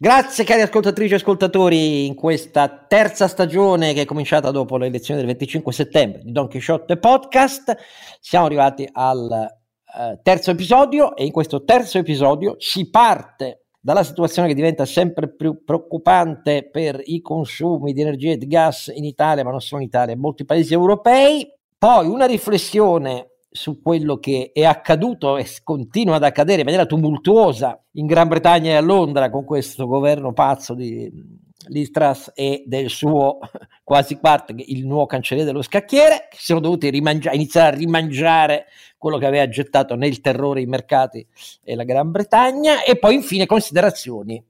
Grazie cari ascoltatrici e ascoltatori in questa terza stagione che è cominciata dopo le elezioni del 25 settembre di Don Quixote Podcast. Siamo arrivati al uh, terzo episodio e in questo terzo episodio si parte dalla situazione che diventa sempre più preoccupante per i consumi di energia e di gas in Italia, ma non solo in Italia, in molti paesi europei. Poi una riflessione su quello che è accaduto e continua ad accadere in maniera tumultuosa in Gran Bretagna e a Londra con questo governo pazzo di Listras e del suo quasi parte, il nuovo cancelliere dello scacchiere, che si sono dovuti iniziare a rimangiare quello che aveva gettato nel terrore i mercati e la Gran Bretagna, e poi infine considerazioni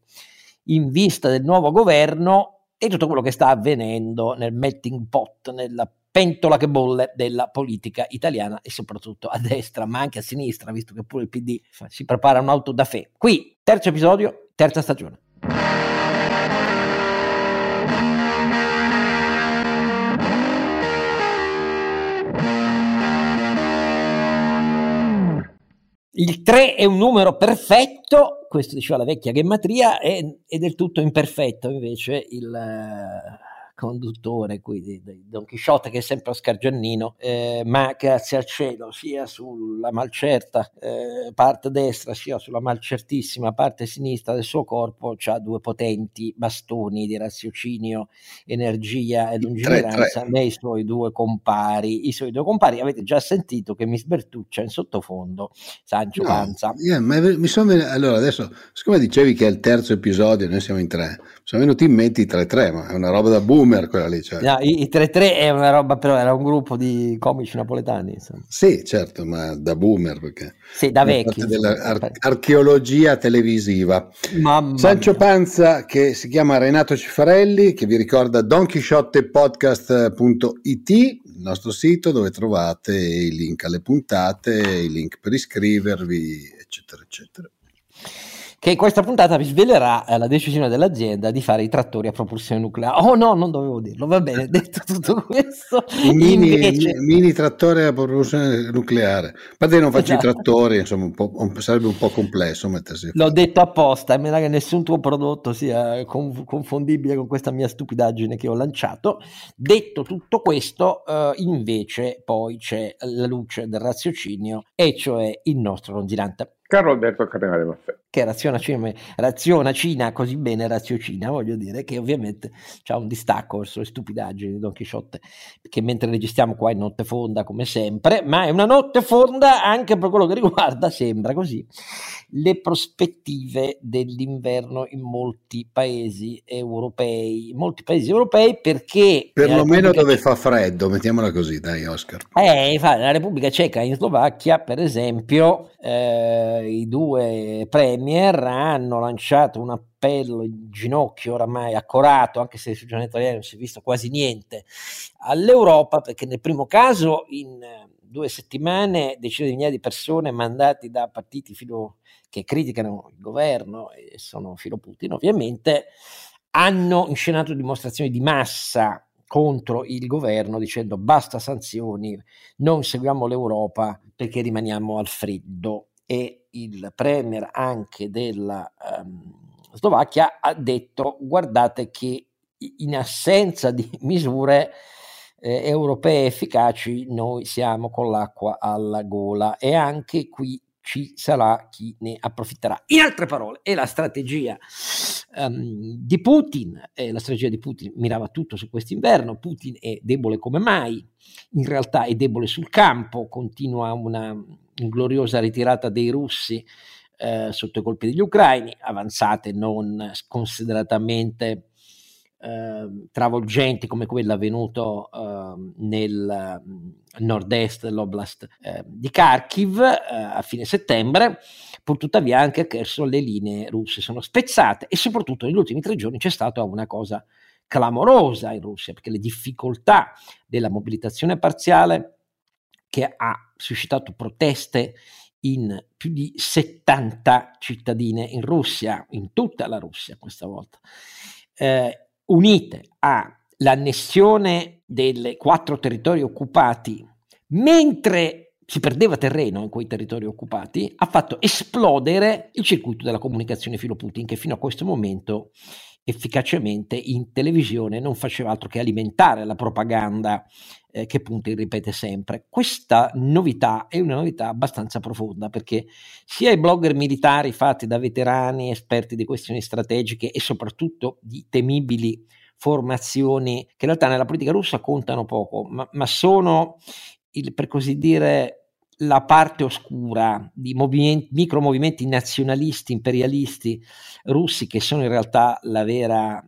in vista del nuovo governo e tutto quello che sta avvenendo nel melting pot, nella pentola che bolle della politica italiana e soprattutto a destra, ma anche a sinistra, visto che pure il PD si prepara un'auto da fe. Qui, terzo episodio, terza stagione. Il 3 è un numero perfetto, questo diceva la vecchia gemmatria, è, è del tutto imperfetto invece il, conduttore qui di, di, Don Chisciotte che è sempre Oscar Giannino, eh, ma grazie al cielo sia sulla malcerta eh, parte destra sia sulla malcertissima parte sinistra del suo corpo ha due potenti bastoni di raziocinio, energia e lungimiranza nei suoi due compari. I suoi due compari avete già sentito che mi sbertuccia in sottofondo Sancio no, Panza. Yeah, sono allora adesso, siccome dicevi che è il terzo episodio, noi siamo in tre, mi sono venuti in mente i 3-3, ma è una roba da boom boomer quella lì. Cioè. No, i, i 3-3 è una roba, però era un gruppo di comici napoletani. Insomma. Sì, certo, ma da boomer perché. Sì, da vecchi. Dell'archeologia televisiva. Mamma Sancio mia. Panza che si chiama Renato Cifarelli, che vi ricorda donchisciottepodcast.it, il nostro sito dove trovate i link alle puntate, i link per iscrivervi, eccetera, eccetera che in questa puntata vi svelerà eh, la decisione dell'azienda di fare i trattori a propulsione nucleare. Oh no, non dovevo dirlo, va bene, detto tutto questo. Mini, invece... mini trattore a propulsione nucleare. Ma te non faccio esatto. i trattori, insomma, un sarebbe un po' complesso mettersi. L'ho detto apposta, in maniera che nessun tuo prodotto sia conf- confondibile con questa mia stupidaggine che ho lanciato. Detto tutto questo, eh, invece poi c'è la luce del raziocinio, e cioè il nostro ronzinante. Carlo Alberto Carnevale Maffè. Che raziona, cina, raziona Cina così bene, raziocina, voglio dire, che ovviamente c'è un distacco verso le stupidaggini di Don Chisciotte, che mentre registriamo qua è notte fonda come sempre, ma è una notte fonda anche per quello che riguarda, sembra così, le prospettive dell'inverno in molti paesi europei, molti paesi europei perché... Perlomeno dove Ceca... fa freddo, mettiamola così, dai Oscar. Eh, la Repubblica Ceca in Slovacchia, per esempio, eh, i due premier hanno lanciato un appello in ginocchio oramai accorato, anche se sul giornale italiano non si è visto quasi niente, all'Europa, perché nel primo caso in due settimane decine di migliaia di persone mandati da partiti filo, che criticano il governo e sono filo Putin ovviamente, hanno inscenato dimostrazioni di massa contro il governo dicendo basta sanzioni, non seguiamo l'Europa perché rimaniamo al freddo. E il premier anche della um, Slovacchia ha detto guardate che in assenza di misure eh, europee efficaci noi siamo con l'acqua alla gola e anche qui ci sarà chi ne approfitterà. In altre parole, è la strategia um, di Putin, eh, la strategia di Putin mirava tutto su quest'inverno, Putin è debole come mai, in realtà è debole sul campo, continua una gloriosa ritirata dei russi eh, sotto i colpi degli ucraini, avanzate non consideratamente eh, travolgenti come quella avvenuto eh, nel nord-est dell'oblast eh, di Kharkiv eh, a fine settembre, purtuttavia anche a Kherson le linee russe sono spezzate e soprattutto negli ultimi tre giorni c'è stata una cosa clamorosa in Russia perché le difficoltà della mobilitazione parziale che ha suscitato proteste in più di 70 cittadine in Russia, in tutta la Russia questa volta, eh, unite all'annessione dei quattro territori occupati, mentre si perdeva terreno in quei territori occupati, ha fatto esplodere il circuito della comunicazione filo Putin che fino a questo momento efficacemente in televisione non faceva altro che alimentare la propaganda eh, che Putin ripete sempre. Questa novità è una novità abbastanza profonda perché sia i blogger militari fatti da veterani, esperti di questioni strategiche e soprattutto di temibili formazioni che in realtà nella politica russa contano poco, ma, ma sono il, per così dire la parte oscura di movimenti, micromovimenti nazionalisti, imperialisti russi che sono in realtà la vera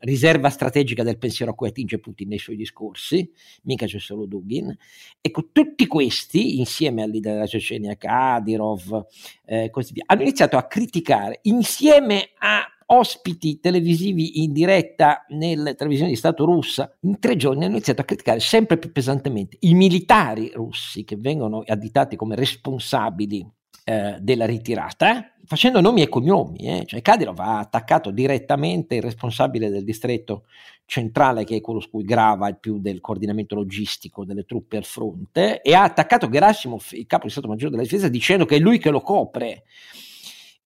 riserva strategica del pensiero a cui attinge Putin nei suoi discorsi, mica c'è solo Dugin. Ecco, tutti questi, insieme al leader della Cecenia, Kadyrov, eh, così via, hanno iniziato a criticare insieme a ospiti televisivi in diretta nelle televisioni di Stato russa, in tre giorni hanno iniziato a criticare sempre più pesantemente i militari russi che vengono additati come responsabili eh, della ritirata, facendo nomi e cognomi. Eh. Cioè Kadyrov ha attaccato direttamente il responsabile del distretto centrale, che è quello su cui grava il più del coordinamento logistico delle truppe al fronte, e ha attaccato Gerasimov, il capo di Stato Maggiore della Difesa, dicendo che è lui che lo copre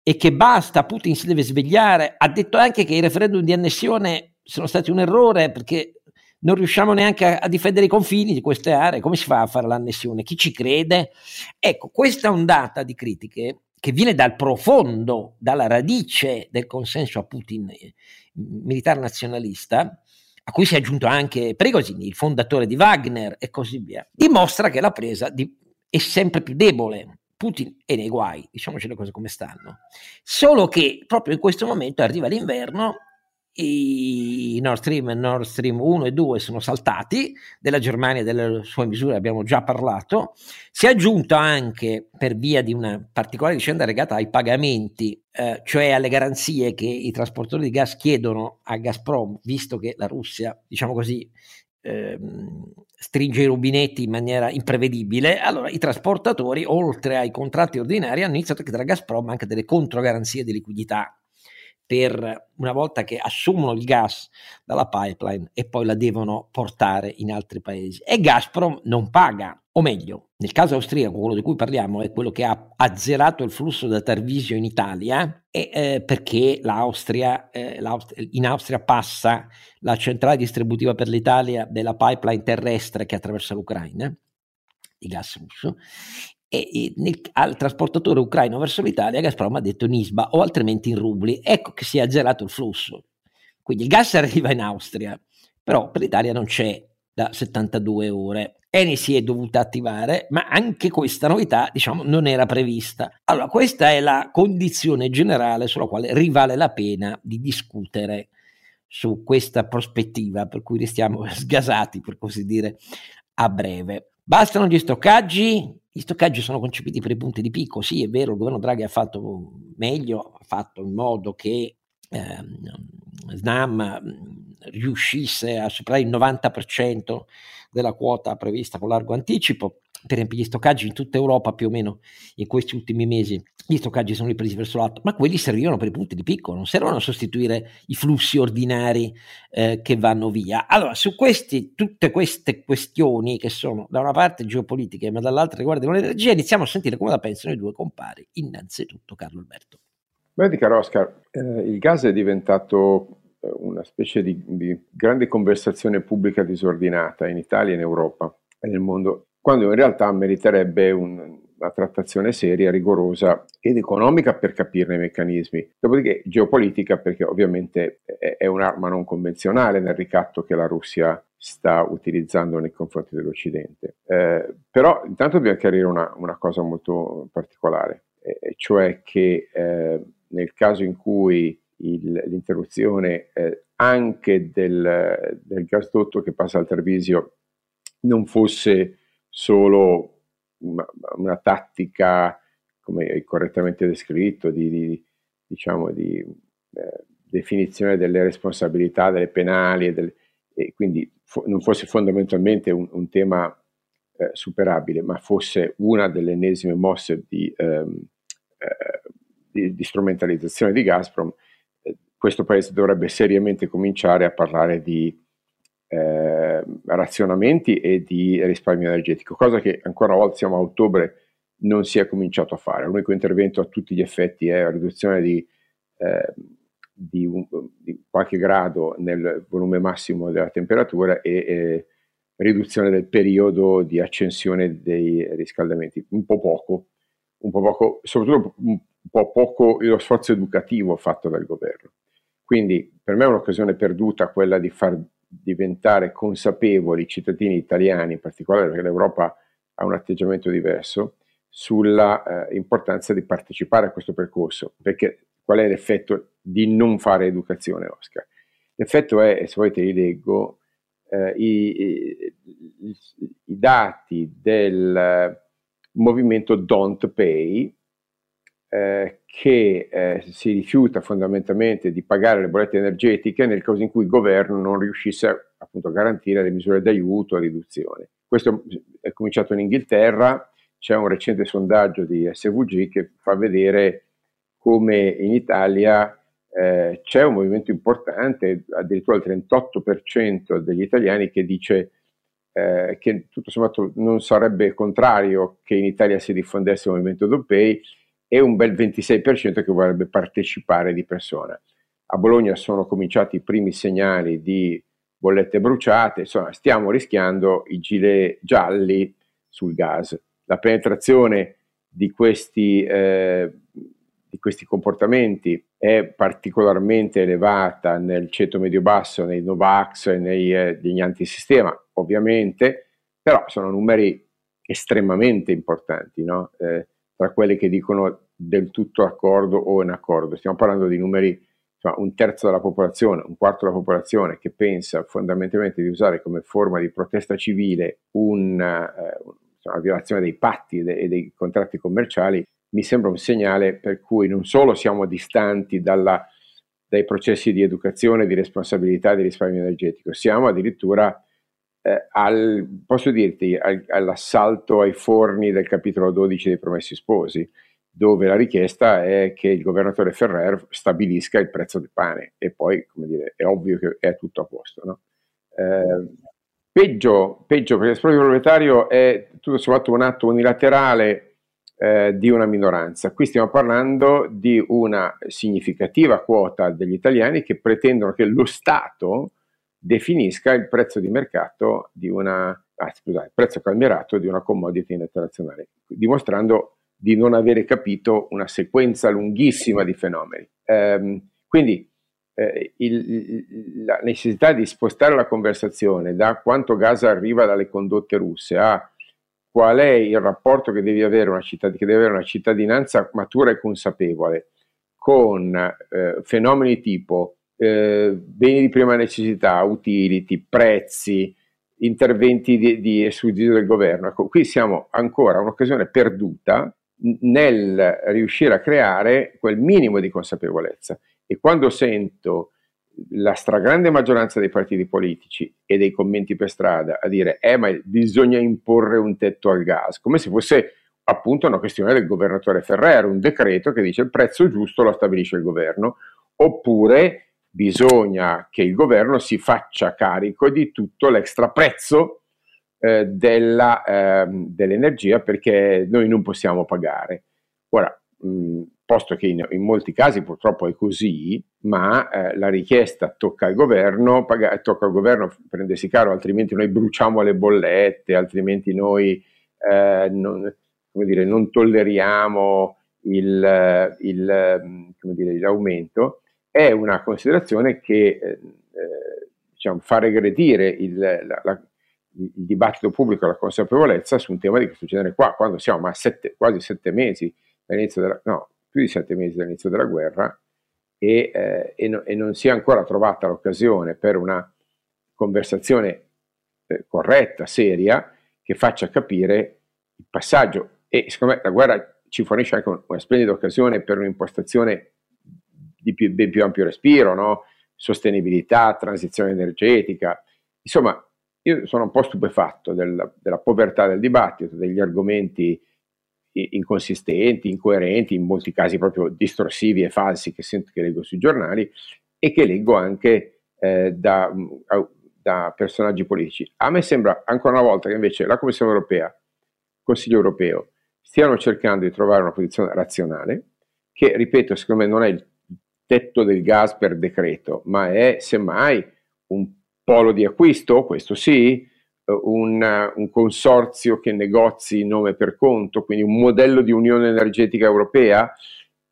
e che basta, Putin si deve svegliare. Ha detto anche che i referendum di annessione sono stati un errore perché non riusciamo neanche a, a, difendere i confini di queste aree. Come si fa a fare l'annessione? Chi ci crede? Ecco, questa ondata di critiche che viene dal profondo, dalla radice del consenso a Putin eh, militare nazionalista, a cui si è aggiunto anche Prigozhin, il fondatore di Wagner e così via, dimostra che la presa di, è sempre più debole Putin è nei guai, diciamoci le cose come stanno. Solo che proprio in questo momento arriva l'inverno, i Nord Stream e Nord Stream 1 e 2 sono saltati, della Germania e delle sue misure abbiamo già parlato, si è aggiunto anche per via di una particolare vicenda legata ai pagamenti, eh, cioè alle garanzie che i trasportatori di gas chiedono a Gazprom, visto che la Russia, diciamo così, ehm, stringe i rubinetti in maniera imprevedibile, allora i trasportatori, oltre ai contratti ordinari, hanno iniziato a chiedere a Gazprom anche delle controgaranzie di liquidità per una volta che assumono il gas dalla pipeline e poi la devono portare in altri paesi. E Gazprom non paga, o meglio, nel caso austriaco, quello di cui parliamo è quello che ha azzerato il flusso da Tarvisio in Italia, e, eh, perché l'Austria, eh, l'Austria, in Austria passa la centrale distributiva per l'Italia della pipeline terrestre che attraversa l'Ucraina di gas russo e, nel, al trasportatore ucraino verso l'Italia Gazprom ha detto in ISBA o altrimenti in rubli. Ecco che si è azzerato il flusso. Quindi il gas arriva in Austria, però per l'Italia non c'è da 72 ore. Eni si è dovuta attivare, ma anche questa novità, diciamo, non era prevista. Allora, questa è la condizione generale sulla quale rivale la pena di discutere su questa prospettiva, per cui restiamo sgasati, per così dire, a breve. Bastano gli stoccaggi? Gli stoccaggi sono concepiti per i punti di picco, sì è vero, il governo Draghi ha fatto meglio, ha fatto in modo che ehm, SNAM riuscisse a superare il 90% della quota prevista con largo anticipo, per esempio gli stoccaggi in tutta Europa più o meno in questi ultimi mesi gli stoccaggi sono ripresi verso l'alto, ma quelli servivano per i punti di picco, non servono a sostituire i flussi ordinari eh, che vanno via. Allora, su questi, tutte queste questioni che sono da una parte geopolitiche, ma dall'altra riguardano l'energia, iniziamo a sentire come la pensano i due compari. Innanzitutto Carlo Alberto. Vedi caro Oscar, eh, il gas è diventato eh, una specie di, di grande conversazione pubblica disordinata in Italia, in Europa e nel mondo quando in realtà meriterebbe un, una trattazione seria, rigorosa ed economica per capirne i meccanismi. Dopodiché geopolitica perché ovviamente è, è un'arma non convenzionale nel ricatto che la Russia sta utilizzando nei confronti dell'Occidente. Eh, però intanto dobbiamo chiarire una, una cosa molto particolare, eh, cioè che eh, nel caso in cui il, l'interruzione eh, anche del, del gasdotto che passa al Trevisio non fosse solo una, una tattica, come hai correttamente descritto, di, di diciamo, di eh, definizione delle responsabilità, delle penali, e, del, e quindi fo- non fosse fondamentalmente un, un tema eh, superabile, ma fosse una delle ennesime mosse di, ehm, eh, di, di strumentalizzazione di Gazprom, eh, questo paese dovrebbe seriamente cominciare a parlare di eh, razionamenti e di risparmio energetico, cosa che ancora volta siamo a ottobre non si è cominciato a fare. L'unico intervento a tutti gli effetti è la riduzione di, eh, di, un, di qualche grado nel volume massimo della temperatura e eh, riduzione del periodo di accensione dei riscaldamenti, un po' poco, un po' poco, soprattutto un po' poco lo sforzo educativo fatto dal governo. Quindi per me è un'occasione perduta quella di far diventare consapevoli i cittadini italiani, in particolare perché l'Europa ha un atteggiamento diverso, sulla eh, importanza di partecipare a questo percorso, perché qual è l'effetto di non fare educazione, Oscar? L'effetto è, se volete li leggo, eh, i, i, i, dati del movimento Don't Pay, eh, che eh, si rifiuta fondamentalmente di pagare le bollette energetiche nel caso in cui il governo non riuscisse appunto a garantire le misure d'aiuto o riduzione. Questo è cominciato in Inghilterra, c'è un recente sondaggio di SVG che fa vedere come in Italia eh, c'è un movimento importante, addirittura il 38% degli italiani che dice eh, che tutto sommato non sarebbe contrario che in Italia si diffondesse il movimento DoPay e un bel 26% che vorrebbe partecipare di persona. A Bologna sono cominciati i primi segnali di bollette bruciate, insomma stiamo rischiando i gilet gialli sul gas. La penetrazione di questi eh, di questi comportamenti è particolarmente elevata nel ceto medio-basso, nei Novax e nei, eh, negli antisistema, ovviamente, però sono numeri estremamente importanti, no? eh, tra quelli che dicono del tutto accordo o in accordo. Stiamo parlando di numeri, insomma, un terzo della popolazione, un quarto della popolazione che pensa fondamentalmente di usare come forma di protesta civile una, eh, una violazione dei patti e dei, dei contratti commerciali mi sembra un segnale per cui non solo siamo distanti dalla, dai processi di educazione, di responsabilità, di risparmio energetico, siamo addirittura eh, al, posso dirti, al, all'assalto ai forni del capitolo 12 dei Promessi Sposi, dove la richiesta è che il governatore Ferrer stabilisca il prezzo del pane e poi, come dire, è ovvio che è tutto a posto. No? Eh, peggio, peggio, perché l'esproprio proprietario è tutto sommato un atto unilaterale eh, di una minoranza. Qui stiamo parlando di una significativa quota degli italiani che pretendono che lo Stato definisca il prezzo di mercato di una, ah, scusate, il prezzo calmierato di una commodity internazionale, dimostrando di non avere capito una sequenza lunghissima di fenomeni. Eh, quindi eh, il, la necessità di spostare la conversazione da quanto gas arriva dalle condotte russe a qual è il rapporto che, devi avere una cittad- deve avere una cittadinanza matura e consapevole con eh, fenomeni tipo eh, beni di prima necessità, utility, prezzi, interventi di, di sussidio del governo. Ecco, qui siamo ancora un'occasione perduta nel riuscire a creare quel minimo di consapevolezza. E quando sento la stragrande maggioranza dei partiti politici e dei commenti per strada a dire eh ma bisogna imporre un tetto al gas, come se fosse appunto una questione del governatore Ferrero, un decreto che dice il prezzo giusto lo stabilisce il governo, oppure bisogna che il governo si faccia carico di tutto l'extra prezzo eh, della, eh, dell'energia perché noi non possiamo pagare. Ora, mh, posto che in, in, molti casi purtroppo è così, ma eh, la richiesta tocca al governo, paga, tocca al governo prendersi caro, altrimenti noi bruciamo le bollette, altrimenti noi eh, non, dire, non, tolleriamo il, il, dire, l'aumento, è una considerazione che eh, diciamo, fa regredire il, la, la, il dibattito pubblico la consapevolezza su un tema di questo genere qua, quando siamo a sette, quasi sette mesi dall'inizio della, no, più di sette mesi dall'inizio della guerra e, eh, e, no, e non si è ancora trovata l'occasione per una conversazione eh, corretta, seria, che faccia capire il passaggio. E secondo me la guerra ci fornisce anche una splendida occasione per un'impostazione di più, ben più ampio respiro, no? sostenibilità, transizione energetica. Insomma, io sono un po' stupefatto del, della povertà del dibattito, degli argomenti inconsistenti, incoerenti, in molti casi proprio distorsivi e falsi che, sento, che leggo sui giornali e che leggo anche eh, da, da personaggi politici. A me sembra ancora una volta che invece la Commissione europea, il Consiglio europeo, stiano cercando di trovare una posizione razionale, che ripeto, secondo me non è il tetto del gas per decreto, ma è semmai un polo di acquisto, questo sì, un, un, consorzio che negozi nome per conto, quindi un modello di unione energetica europea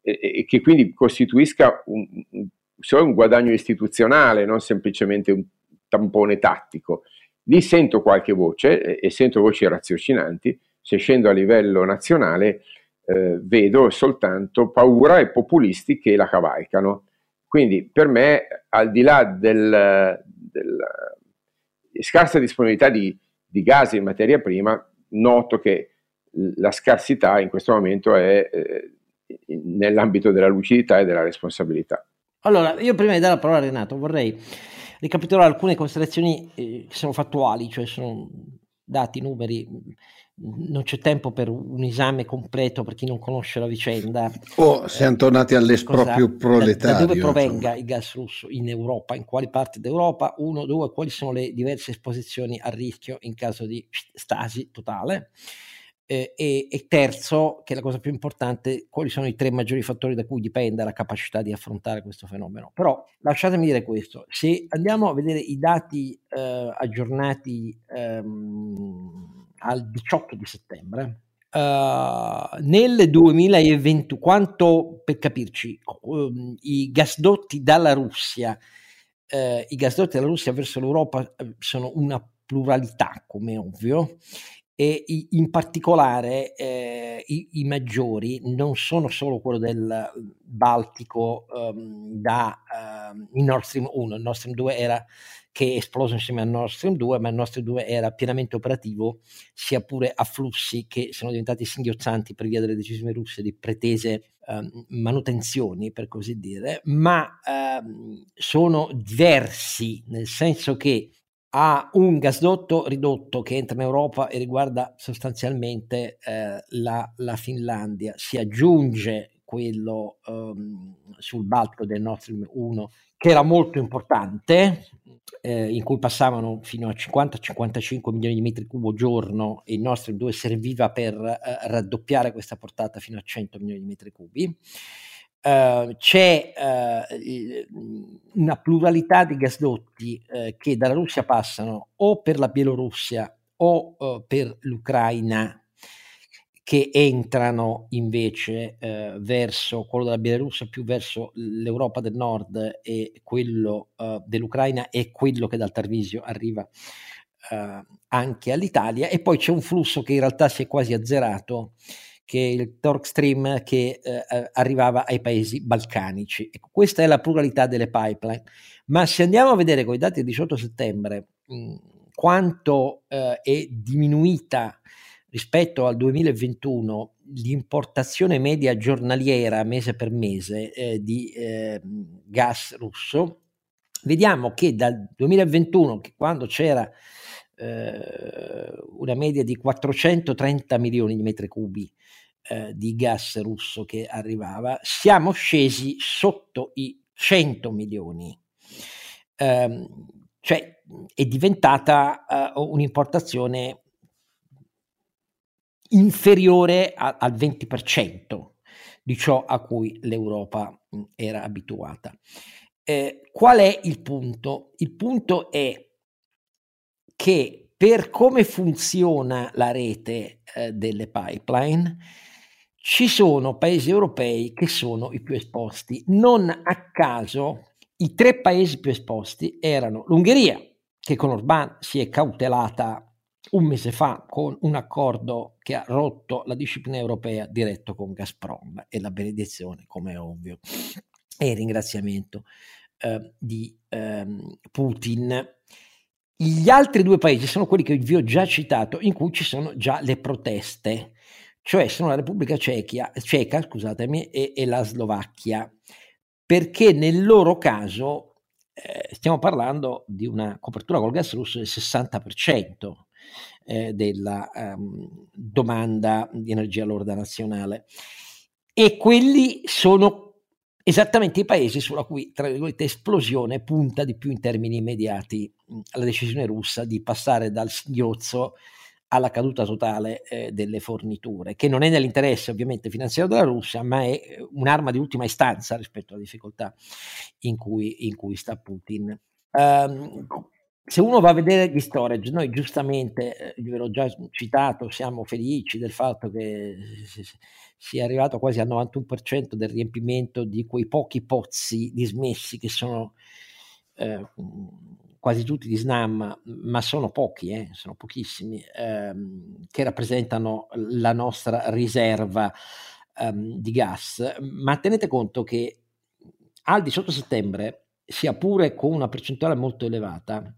e, e che quindi costituisca un, un, un, guadagno istituzionale, non semplicemente un tampone tattico. Lì sento qualche voce e, e sento voci raziocinanti, se scendo a livello nazionale eh, vedo soltanto paura e populisti che la cavalcano. Quindi per me, al di là del, del scarsa disponibilità di, di, gas in materia prima, noto che la scarsità in questo momento è eh, nell'ambito della lucidità e della responsabilità. Allora, io prima di dare la parola a Renato vorrei ricapitolare alcune considerazioni eh, che sono fattuali, cioè sono dati, numeri, non c'è tempo per un esame completo per chi non conosce la vicenda. O oh, siamo tornati all'esproprio proletario. Da, da, dove provenga insomma. il gas russo in Europa, in quali parti d'Europa, uno, due, quali sono le diverse esposizioni a rischio in caso di stasi totale. Eh, e, e, terzo, che è la cosa più importante, quali sono i tre maggiori fattori da cui dipende la capacità di affrontare questo fenomeno. Però lasciatemi dire questo, se andiamo a vedere i dati eh, aggiornati ehm, al 18 di settembre. Uh, nel 2020, quanto per capirci, um, i gasdotti dalla Russia, uh, i gasdotti dalla Russia verso l'Europa uh, sono una pluralità, come ovvio, e in particolare eh, i, i, maggiori non sono solo quello del Baltico um, da um, il Nord Stream 1, il Nord Stream 2 era che è esploso insieme al Nord Stream 2, ma il Nord Stream 2 era pienamente operativo, sia pure a flussi che sono diventati singhiozzanti per via delle decisioni russe di pretese um, manutenzioni, per così dire, ma um, sono diversi, nel senso che ha un gasdotto ridotto che entra in Europa e riguarda sostanzialmente eh, la, la, Finlandia. Si aggiunge quello um, sul Baltico del Nord Stream 1 che era molto importante, eh, in cui passavano fino a 50-55 milioni di metri cubo giorno e il Nord Stream 2 serviva per eh, raddoppiare questa portata fino a 100 milioni di metri cubi. Uh, c'è uh, una pluralità di gasdotti uh, che dalla Russia passano o per la Bielorussia o per l'Ucraina che entrano invece verso quello della Bielorussia più verso l'Europa del Nord e quello dell'Ucraina e quello che dal Tarvisio arriva anche all'Italia e poi c'è un flusso che in realtà si è quasi azzerato che il torque stream che eh, eh, arrivava ai paesi balcanici. Ecco, questa è la pluralità delle pipeline. Ma se andiamo a vedere con i dati del 18 settembre mh, mm, quanto eh, è diminuita rispetto al 2021 l'importazione media giornaliera mese per mese eh, di eh, gas russo, vediamo che dal 2021, che quando c'era eh, una media di 430 milioni di metri cubi eh, di gas russo che arrivava, siamo scesi sotto i 100 milioni. Eh, cioè è diventata uh, un'importazione inferiore a, al 20% di ciò a cui l'Europa era abituata. Eh, qual è il punto? Il punto è che per come funziona la rete eh, delle pipeline, ci sono paesi europei che sono i più esposti. Non a caso i tre paesi più esposti erano l'Ungheria, che con Orbán si è cautelata un mese fa con un accordo che ha rotto la disciplina europea diretto con Gazprom e la benedizione, come è ovvio, e il ringraziamento eh, di eh, Putin. Gli altri due paesi sono quelli che vi ho già citato, in cui ci sono già le proteste cioè sono la Repubblica Ceca, Ceca e, e, la Slovacchia, perché nel loro caso eh, stiamo parlando di una copertura col gas russo del 60% eh, della um, domanda di energia lorda nazionale e quelli sono esattamente i paesi sulla cui, tra virgolette, esplosione punta di più in termini immediati la decisione russa di passare dal singhiozzo alla caduta totale eh, delle forniture, che non è nell'interesse ovviamente finanziario della Russia, ma è eh, un'arma di ultima istanza rispetto alle difficoltà in cui, in cui sta Putin. Um, se uno va a vedere gli storage, noi giustamente, eh, ve l'ho già citato, siamo felici del fatto che sia arrivato quasi al 91% del riempimento di quei pochi pozzi dismessi che sono eh, quasi tutti di SNAM, ma sono pochi, eh, sono pochissimi, ehm, che rappresentano la nostra riserva ehm, di gas. Ma tenete conto che al 18 settembre, sia pure con una percentuale molto elevata,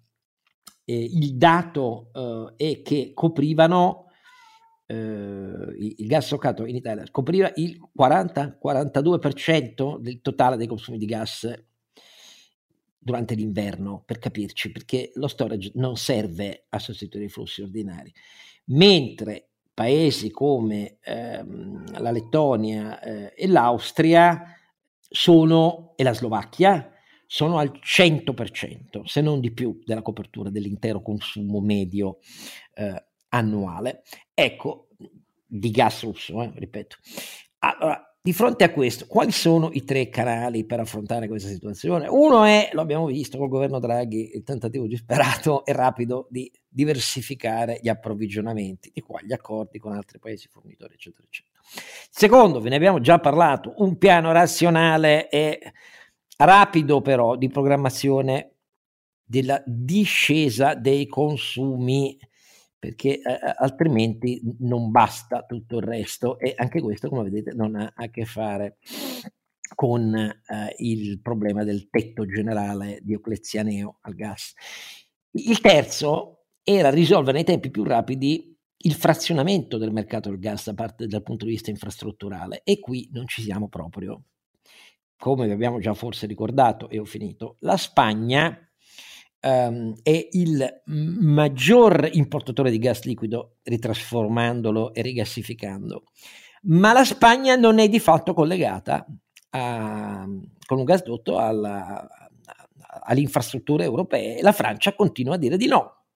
eh, il dato eh, è che coprivano eh, il gas stoccato in Italia copriva il 40-42% del totale dei consumi di gas durante l'inverno, per capirci, perché lo storage non serve a sostituire i flussi ordinari, mentre paesi come ehm, la Lettonia eh, e l'Austria sono, e la Slovacchia sono al 100%, se non di più, della copertura dell'intero consumo medio eh, annuale. Ecco, di gas russo, eh, ripeto. Allora, di fronte a questo, quali sono i tre canali per affrontare questa situazione? Uno è, lo abbiamo visto col governo Draghi, il tentativo disperato e rapido di diversificare gli approvvigionamenti, di qua gli accordi con altri paesi fornitori, eccetera, eccetera. Secondo, ve ne abbiamo già parlato, un piano razionale e rapido però di programmazione della discesa dei consumi perché eh, altrimenti non basta tutto il resto e anche questo come vedete non ha a che fare con eh, il problema del tetto generale dioclezianeo al gas. Il terzo era risolvere nei tempi più rapidi il frazionamento del mercato del gas da parte, dal punto di vista infrastrutturale e qui non ci siamo proprio. Come vi abbiamo già forse ricordato, e ho finito, la Spagna um, è il maggior importatore di gas liquido ritrasformandolo e rigassificando, ma la Spagna non è di fatto collegata a, con un gasdotto alla, alle infrastrutture europee la Francia continua a dire di no.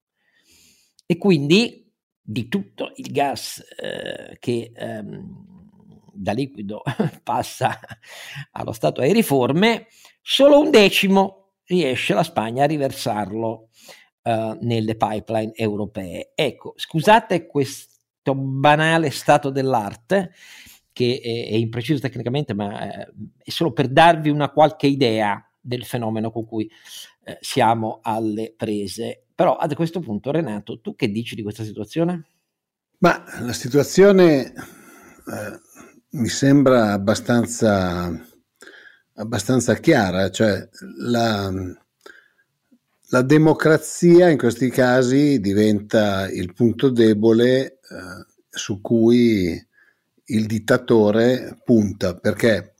E quindi di tutto il gas eh, che ehm, da liquido passa allo stato ai riforme, solo un decimo riesce la Spagna a riversarlo uh, nelle pipeline europee. Ecco, scusate questo banale stato dell'arte che è, è impreciso tecnicamente, ma eh, è solo per darvi una qualche idea del fenomeno con cui eh, siamo alle prese. Però a questo punto, Renato, tu che dici di questa situazione? Ma la situazione eh, mi sembra abbastanza abbastanza chiara, cioè la, la democrazia in questi casi diventa il punto debole eh, su cui il dittatore punta, perché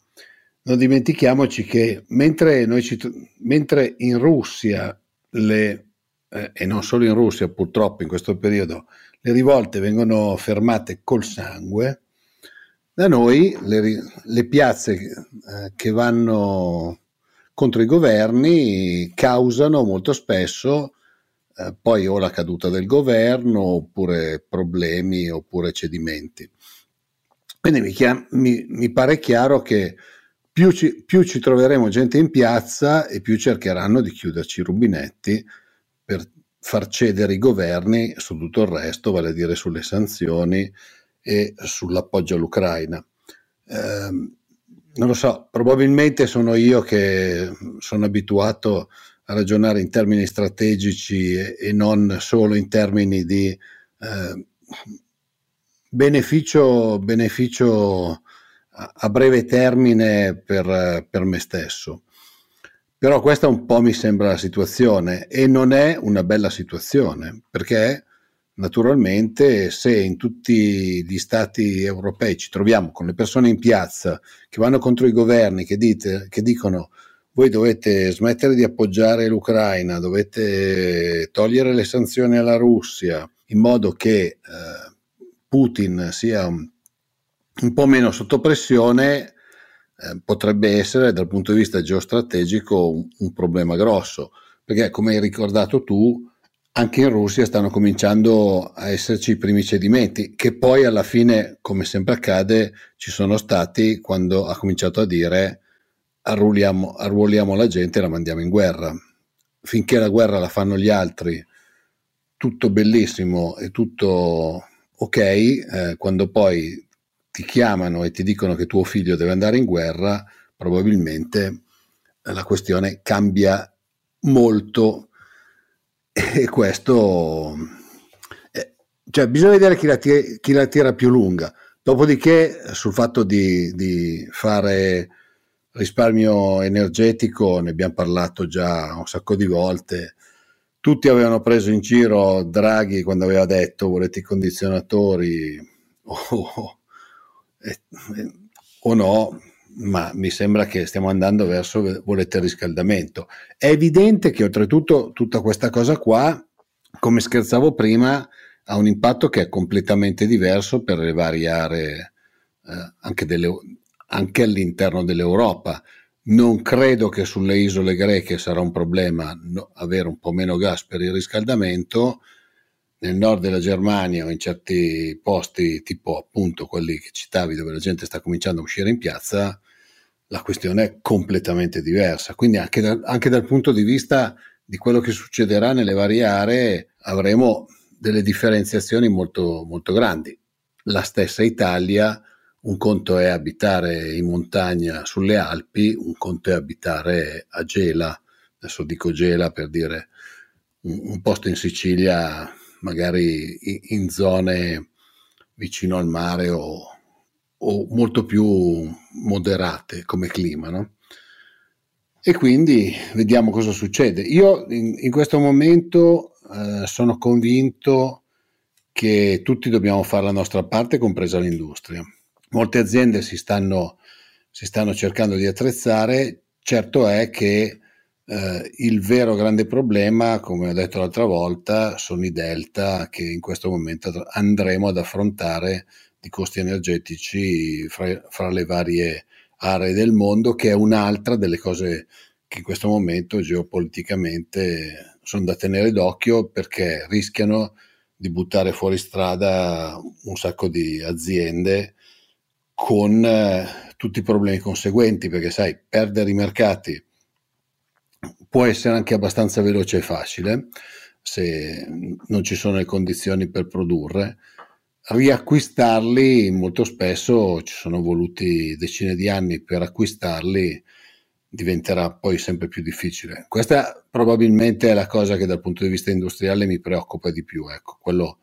non dimentichiamoci che mentre, ci, mentre in Russia, le, eh, e non solo in Russia purtroppo in questo periodo, le rivolte vengono fermate col sangue, da noi le, le piazze eh, che vanno contro i governi causano molto spesso eh, poi o la caduta del governo oppure problemi oppure cedimenti. Quindi mi, chiam- mi, mi pare chiaro che più ci, più ci, troveremo gente in piazza e più cercheranno di chiuderci i rubinetti per far cedere i governi su tutto il resto, vale a dire sulle sanzioni e sull'appoggio all'Ucraina. Eh, non lo so, probabilmente sono io che sono abituato a ragionare in termini strategici e, e non solo in termini di eh, beneficio, beneficio a, a, breve termine per, per me stesso. Però questa un po' mi sembra la situazione e non è una bella situazione perché Naturalmente, se in tutti gli stati europei ci troviamo con le persone in piazza che vanno contro i governi, che, dite, che dicono voi dovete smettere di appoggiare l'Ucraina, dovete togliere le sanzioni alla Russia in modo che eh, Putin sia un, po' meno sotto pressione, eh, potrebbe essere dal punto di vista geostrategico un, un problema grosso, perché come hai ricordato tu, anche in Russia stanno cominciando a esserci i primi cedimenti, che poi alla fine, come sempre accade, ci sono stati quando ha cominciato a dire arruoliamo, arruoliamo la gente e la mandiamo in guerra. Finché la guerra la fanno gli altri, tutto bellissimo e tutto ok, eh, quando poi ti chiamano e ti dicono che tuo figlio deve andare in guerra, probabilmente la questione cambia molto e questo eh, cioè bisogna vedere chi la, tira, chi la, tira, più lunga. Dopodiché sul fatto di, di, fare risparmio energetico ne abbiamo parlato già un sacco di volte. Tutti avevano preso in giro Draghi quando aveva detto volete i condizionatori? O, eh, o no ma mi sembra che stiamo andando verso volete riscaldamento. È evidente che oltretutto tutta questa cosa qua, come scherzavo prima, ha un impatto che è completamente diverso per le varie aree eh, anche, delle, anche all'interno dell'Europa. Non credo che sulle isole greche sarà un problema no, avere un po' meno gas per il riscaldamento. Nel nord della Germania o in certi posti, tipo appunto quelli che citavi, dove la gente sta cominciando a uscire in piazza, la questione è completamente diversa. Quindi anche, da, anche dal punto di vista di quello che succederà nelle varie aree avremo delle differenziazioni molto, molto grandi. La stessa Italia, un conto è abitare in montagna sulle Alpi, un conto è abitare a Gela, adesso dico Gela per dire un, un posto in Sicilia, magari in, in zone vicino al mare o, o molto più moderate come clima, no? E quindi vediamo cosa succede. Io in, in questo momento eh, sono convinto che tutti dobbiamo fare la nostra parte, compresa l'industria. Molte aziende si stanno, si stanno cercando di attrezzare, certo è che eh, il vero grande problema, come ho detto l'altra volta, sono i delta che in questo momento andremo ad affrontare di costi energetici fra, fra le varie aree del mondo, che è un'altra delle cose che in questo momento geopoliticamente sono da tenere d'occhio perché rischiano di buttare fuori strada un sacco di aziende con eh, tutti i problemi conseguenti, perché sai, perdere i mercati può essere anche abbastanza veloce e facile se non ci sono le condizioni per produrre, riacquistarli molto spesso ci sono voluti decine di anni per acquistarli diventerà poi sempre più difficile. Questa probabilmente è la cosa che dal punto di vista industriale mi preoccupa di più, ecco, quello,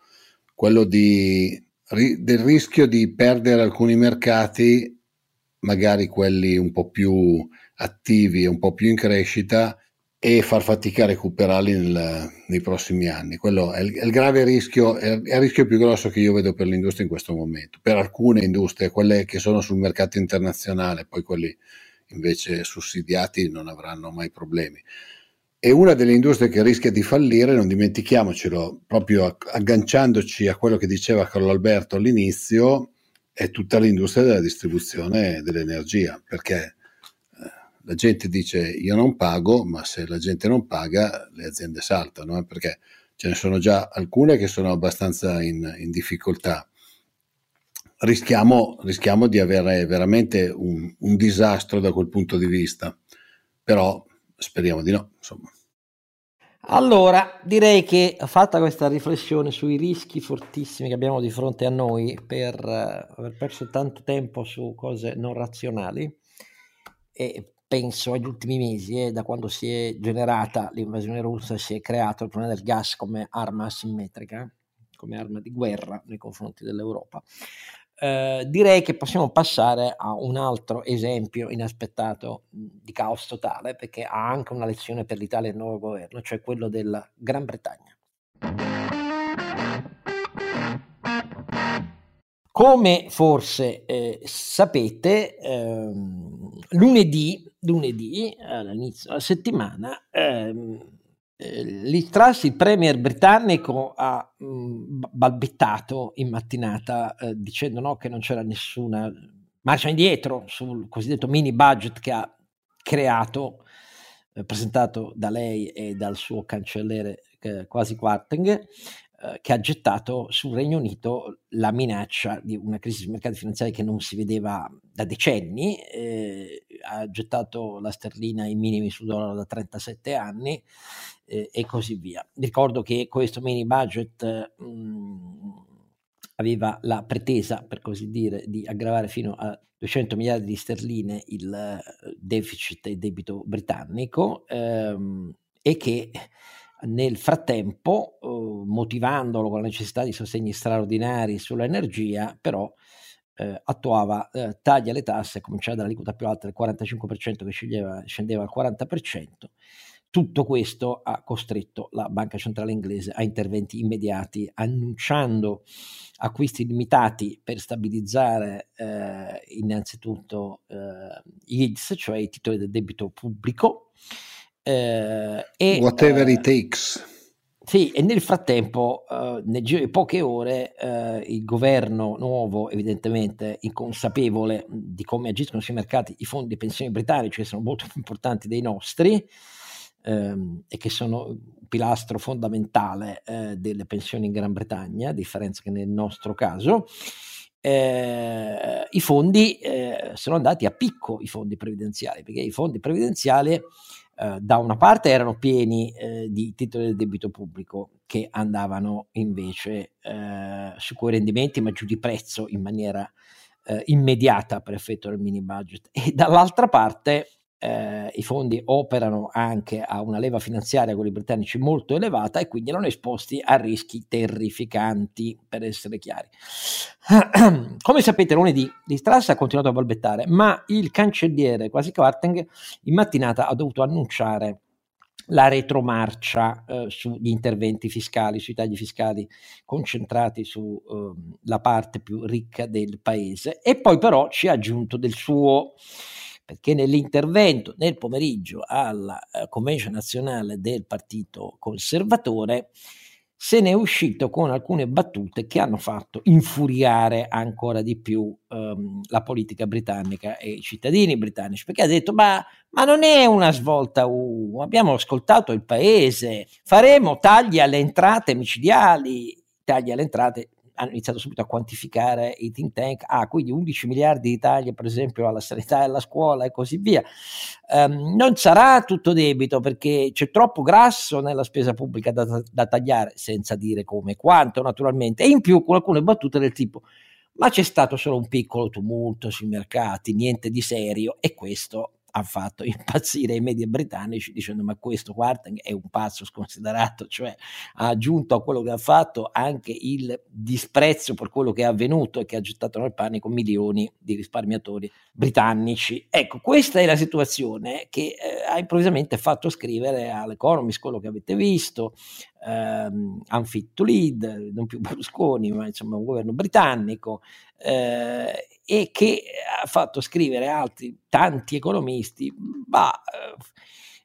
quello di, del rischio di perdere alcuni mercati, magari quelli un po' più attivi e un po' più in crescita, e far fatica a recuperarli nel, nei prossimi anni. Quello è il, è il grave rischio, è, il rischio più grosso che io vedo per l'industria in questo momento. Per alcune industrie, quelle che sono sul mercato internazionale, poi quelli invece sussidiati non avranno mai problemi. E una delle industrie che rischia di fallire, non dimentichiamocelo, proprio agganciandoci a quello che diceva Carlo Alberto all'inizio, è tutta l'industria della distribuzione dell'energia, perché la gente dice io non pago, ma se la gente non paga le aziende saltano, eh, perché ce ne sono già alcune che sono abbastanza in, in difficoltà. Rischiamo, rischiamo, di avere veramente un, un, disastro da quel punto di vista, però speriamo di no. Insomma. Allora, direi che fatta questa riflessione sui rischi fortissimi che abbiamo di fronte a noi per uh, aver perso tanto tempo su cose non razionali e penso agli ultimi mesi, eh, da quando si è generata l'invasione russa, si è creato il problema del gas come arma asimmetrica, come arma di guerra nei confronti dell'Europa. Eh, direi che possiamo passare a un altro esempio inaspettato di caos totale, perché ha anche una lezione per l'Italia e il nuovo governo, cioè quello della Gran Bretagna. Come forse eh, sapete, ehm, lunedì, lunedì, all'inizio della settimana, ehm, eh, Truss, il premier britannico, ha mh, balbettato in mattinata eh, dicendo no, che non c'era nessuna marcia indietro sul cosiddetto mini budget che ha creato, eh, presentato da lei e dal suo cancelliere eh, quasi Quarteng, eh, che ha gettato sul Regno Unito la minaccia di una crisi sui mercati finanziari che non si vedeva da decenni, eh, ha gettato la sterlina ai minimi sul dollaro da 37 anni eh, e così via. Ricordo che questo mini budget mh, mm, aveva la pretesa, per così dire, di aggravare fino a 200 miliardi di sterline il eh, deficit e debito britannico ehm, e che nel frattempo, eh, motivandolo con la necessità di sostegni straordinari sull'energia, però eh, attuava eh, tagli alle tasse, cominciava dall'aliquota più alta del 45% che scendeva, scendeva al 40%. Tutto questo ha costretto la Banca Centrale Inglese a interventi immediati, annunciando acquisti limitati per stabilizzare eh, innanzitutto eh, yields, cioè i titoli del debito pubblico, eh, e, Whatever it eh, takes. Sì, e nel frattempo, uh, nel giro di poche ore, uh, il governo nuovo, evidentemente inconsapevole di come agiscono sui mercati i fondi di pensioni britannici, che sono molto più importanti dei nostri ehm, e che sono un pilastro fondamentale eh, delle pensioni in Gran Bretagna, a differenza che nel nostro caso, eh, i fondi eh, sono andati a picco, i fondi previdenziali, perché i fondi previdenziali eh, da una parte erano pieni eh, di titoli del debito pubblico che andavano invece eh, su quei rendimenti ma giù di prezzo in maniera eh, immediata per effetto del mini budget. E dall'altra parte eh, i fondi operano anche a una leva finanziaria, quelli britannici, molto elevata e quindi erano esposti a rischi terrificanti, per essere chiari. Come sapete, lunedì di Strass ha continuato a balbettare, ma il cancelliere quasi Quarteng in mattinata ha dovuto annunciare la retromarcia eh, sugli interventi fiscali, sui tagli fiscali concentrati sulla ehm, parte più ricca del paese e poi però ci ha aggiunto del suo perché nell'intervento nel pomeriggio alla uh, convention nazionale del Partito Conservatore se ne è uscito con alcune battute che hanno fatto infuriare ancora di più um, la politica britannica e i cittadini britannici, perché ha detto ma, ma non è una svolta U, abbiamo ascoltato il paese, faremo tagli alle entrate micidiali, tagli alle entrate hanno iniziato subito a quantificare i think tank, ah, quindi 11 miliardi di tagli per esempio alla sanità e alla scuola e così via. Um, non sarà tutto debito perché c'è troppo grasso nella spesa pubblica da, da tagliare, senza dire come e quanto naturalmente, e in più con alcune battute del tipo ma c'è stato solo un piccolo tumulto sui mercati, niente di serio e questo ha fatto impazzire i media britannici dicendo ma questo Quarteng è un pazzo sconsiderato, cioè ha aggiunto a quello che ha fatto anche il disprezzo per quello che è avvenuto e che ha gettato nel panico milioni di risparmiatori britannici. Ecco, questa è la situazione che eh, ha improvvisamente fatto scrivere all'Economist quello che avete visto, ehm, unfit to lead, non più Berlusconi, ma insomma un governo britannico, eh, e che ha fatto scrivere altri tanti economisti, ma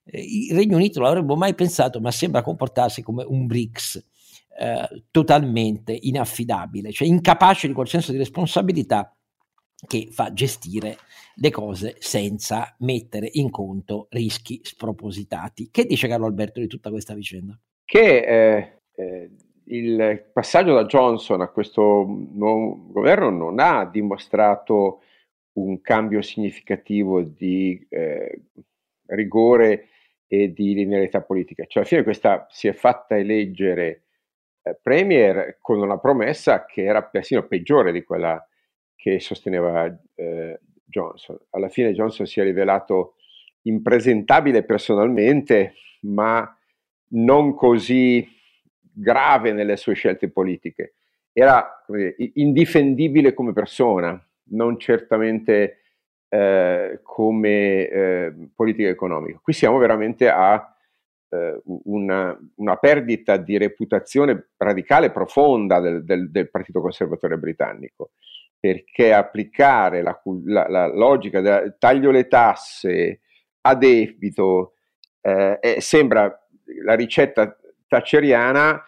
eh, il Regno Unito l'avrebbe mai pensato, ma sembra comportarsi come un BRICS. Eh, totalmente inaffidabile, cioè incapace di quel senso di responsabilità che fa gestire le cose senza mettere in conto rischi spropositati. Che dice Carlo Alberto di tutta questa vicenda? Che eh, eh, il passaggio da Johnson a questo nuovo governo non ha dimostrato un cambio significativo di eh, rigore e di linearità politica. Cioè, alla fine questa si è fatta eleggere eh, premier con una promessa che era persino peggiore di quella che sosteneva eh, Johnson. Alla fine Johnson si è rivelato impresentabile personalmente, ma non così grave nelle sue scelte politiche. Era come dire, indifendibile come persona, non certamente eh, come eh, politica economica. Qui siamo veramente a eh, una, una, perdita di reputazione radicale profonda del, del, del, Partito Conservatore britannico, perché applicare la, la, la logica del taglio le tasse a debito eh, sembra la ricetta thatcheriana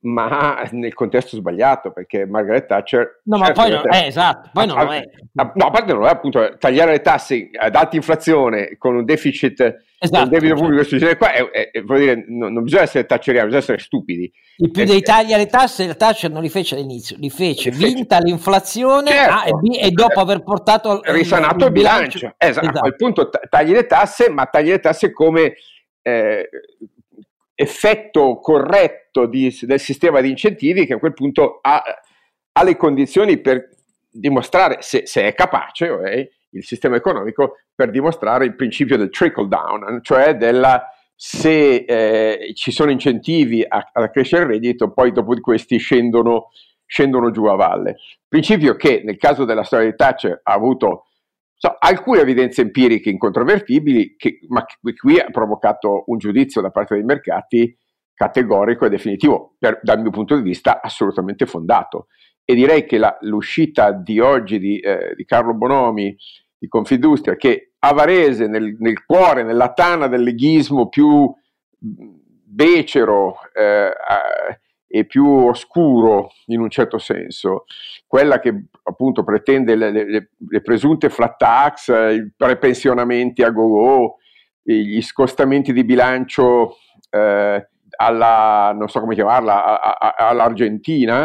ma nel contesto sbagliato, perché Margaret Thatcher... No, certo, ma poi non è, esatto, poi non a, lo è. no, a parte non è, appunto, tagliare le tasse ad alta inflazione con un deficit, esatto, un debito pubblico certo. genere qua, è, è, dire, non, non, bisogna essere thatcheriani, bisogna essere stupidi. Il più dei tagli alle tasse, la Thatcher non li fece all'inizio, li fece, vinta l'inflazione certo. ah, e, e, dopo aver portato... Risanato il, il bilancio. bilancio. Esatto. esatto. A quel punto tagli le tasse, ma tagli le tasse come... Eh, effetto corretto di, del sistema di incentivi che a quel punto ha, ha le condizioni per dimostrare se, se è capace okay, il sistema economico per dimostrare il principio del trickle down, cioè della se eh, ci sono incentivi a, a, crescere il reddito, poi dopo di questi scendono, scendono giù a valle. Principio che nel caso della storia di Thatcher ha avuto So, alcune evidenze empiriche incontrovertibili, che, ma qui ha provocato un giudizio da parte dei mercati categorico e definitivo, per, dal mio punto di vista assolutamente fondato. E direi che la, l'uscita di oggi di, eh, di, Carlo Bonomi di Confindustria, che a Varese, nel, nel cuore, nella tana del leghismo più becero, eh, e più oscuro in un certo senso, quella che appunto pretende le, le, le presunte flat tax, i prepensionamenti a go-go, gli scostamenti di bilancio eh, alla, non so come chiamarla, a, a, all'Argentina,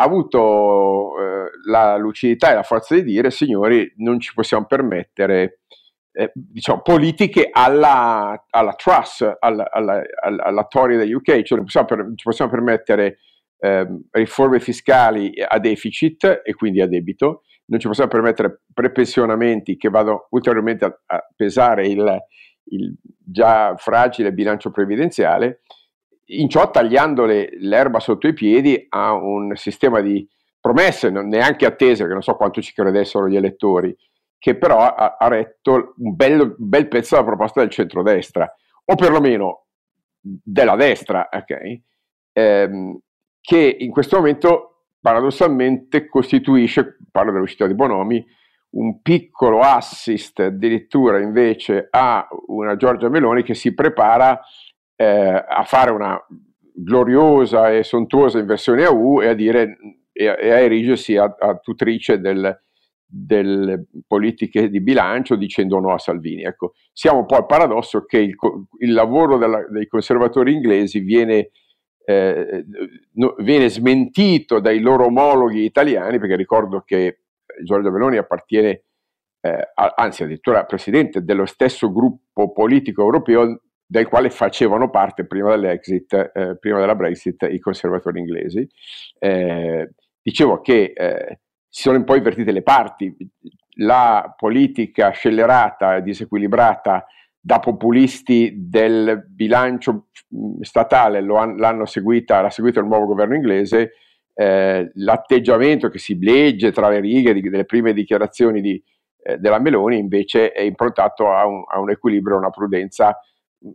ha avuto eh, la lucidità e la forza di dire, signori, non ci possiamo permettere eh, diciamo, politiche alla, alla Truss, alla, alla, alla Tory degli UK, cioè possiamo per, ci possiamo permettere eh, riforme fiscali a deficit e quindi a debito, non ci possiamo permettere prepensionamenti che vadano ulteriormente a, a pesare il, il, già fragile bilancio previdenziale, in ciò tagliando le, l'erba sotto i piedi a un sistema di promesse, non neanche attese, che non so quanto ci credessero gli elettori, che però ha, ha retto un bel, bel, pezzo della proposta del centrodestra, o perlomeno della destra, ok? Ehm, che in questo momento paradossalmente costituisce, parlo dell'uscita di Bonomi, un piccolo assist addirittura invece a una Giorgia Meloni che si prepara eh, a fare una gloriosa e sontuosa inversione a U e a dire e a, e a erigersi a, a tutrice del, delle politiche di bilancio dicendo no a Salvini. Ecco, siamo un po' al paradosso che il, il lavoro della, dei conservatori inglesi viene, eh, no, viene, smentito dai loro omologhi italiani, perché ricordo che Giorgio Meloni appartiene, eh, a, anzi addirittura presidente dello stesso gruppo politico europeo del quale facevano parte prima eh, prima della Brexit, i conservatori inglesi. Eh, dicevo che eh, si sono poi invertite le parti. La politica scellerata e disequilibrata da populisti del bilancio statale han, l'hanno seguita, l'ha seguito il nuovo governo inglese, eh, l'atteggiamento che si legge tra le righe di, delle prime dichiarazioni di, eh, della Meloni invece è improntato a un, a un equilibrio, a una prudenza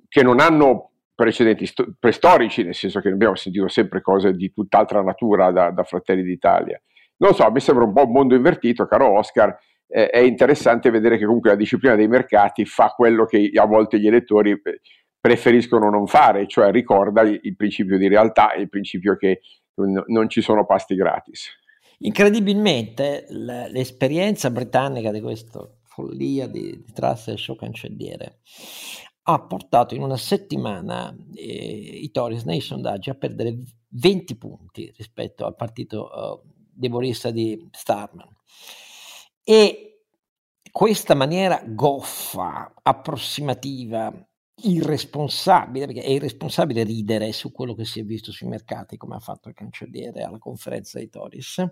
che non hanno precedenti sto- prestorici, nel senso che abbiamo sentito sempre cose di tutt'altra natura da, da Fratelli d'Italia. Non so, mi sembra un po' un mondo invertito, caro Oscar. Eh, è interessante vedere che comunque la disciplina dei mercati fa quello che a volte gli elettori eh, preferiscono non fare, cioè ricorda il, il principio di realtà il principio che non ci sono pasti gratis. Incredibilmente l'esperienza britannica di questa follia di, di Truss e show cancelliere ha portato in una settimana eh, i Tories nei sondaggi a perdere 20 punti rispetto al partito uh, debolezza di Starman. E questa maniera goffa, approssimativa, irresponsabile, perché è irresponsabile ridere su quello che si è visto sui mercati, come ha fatto il cancelliere alla conferenza di Toris,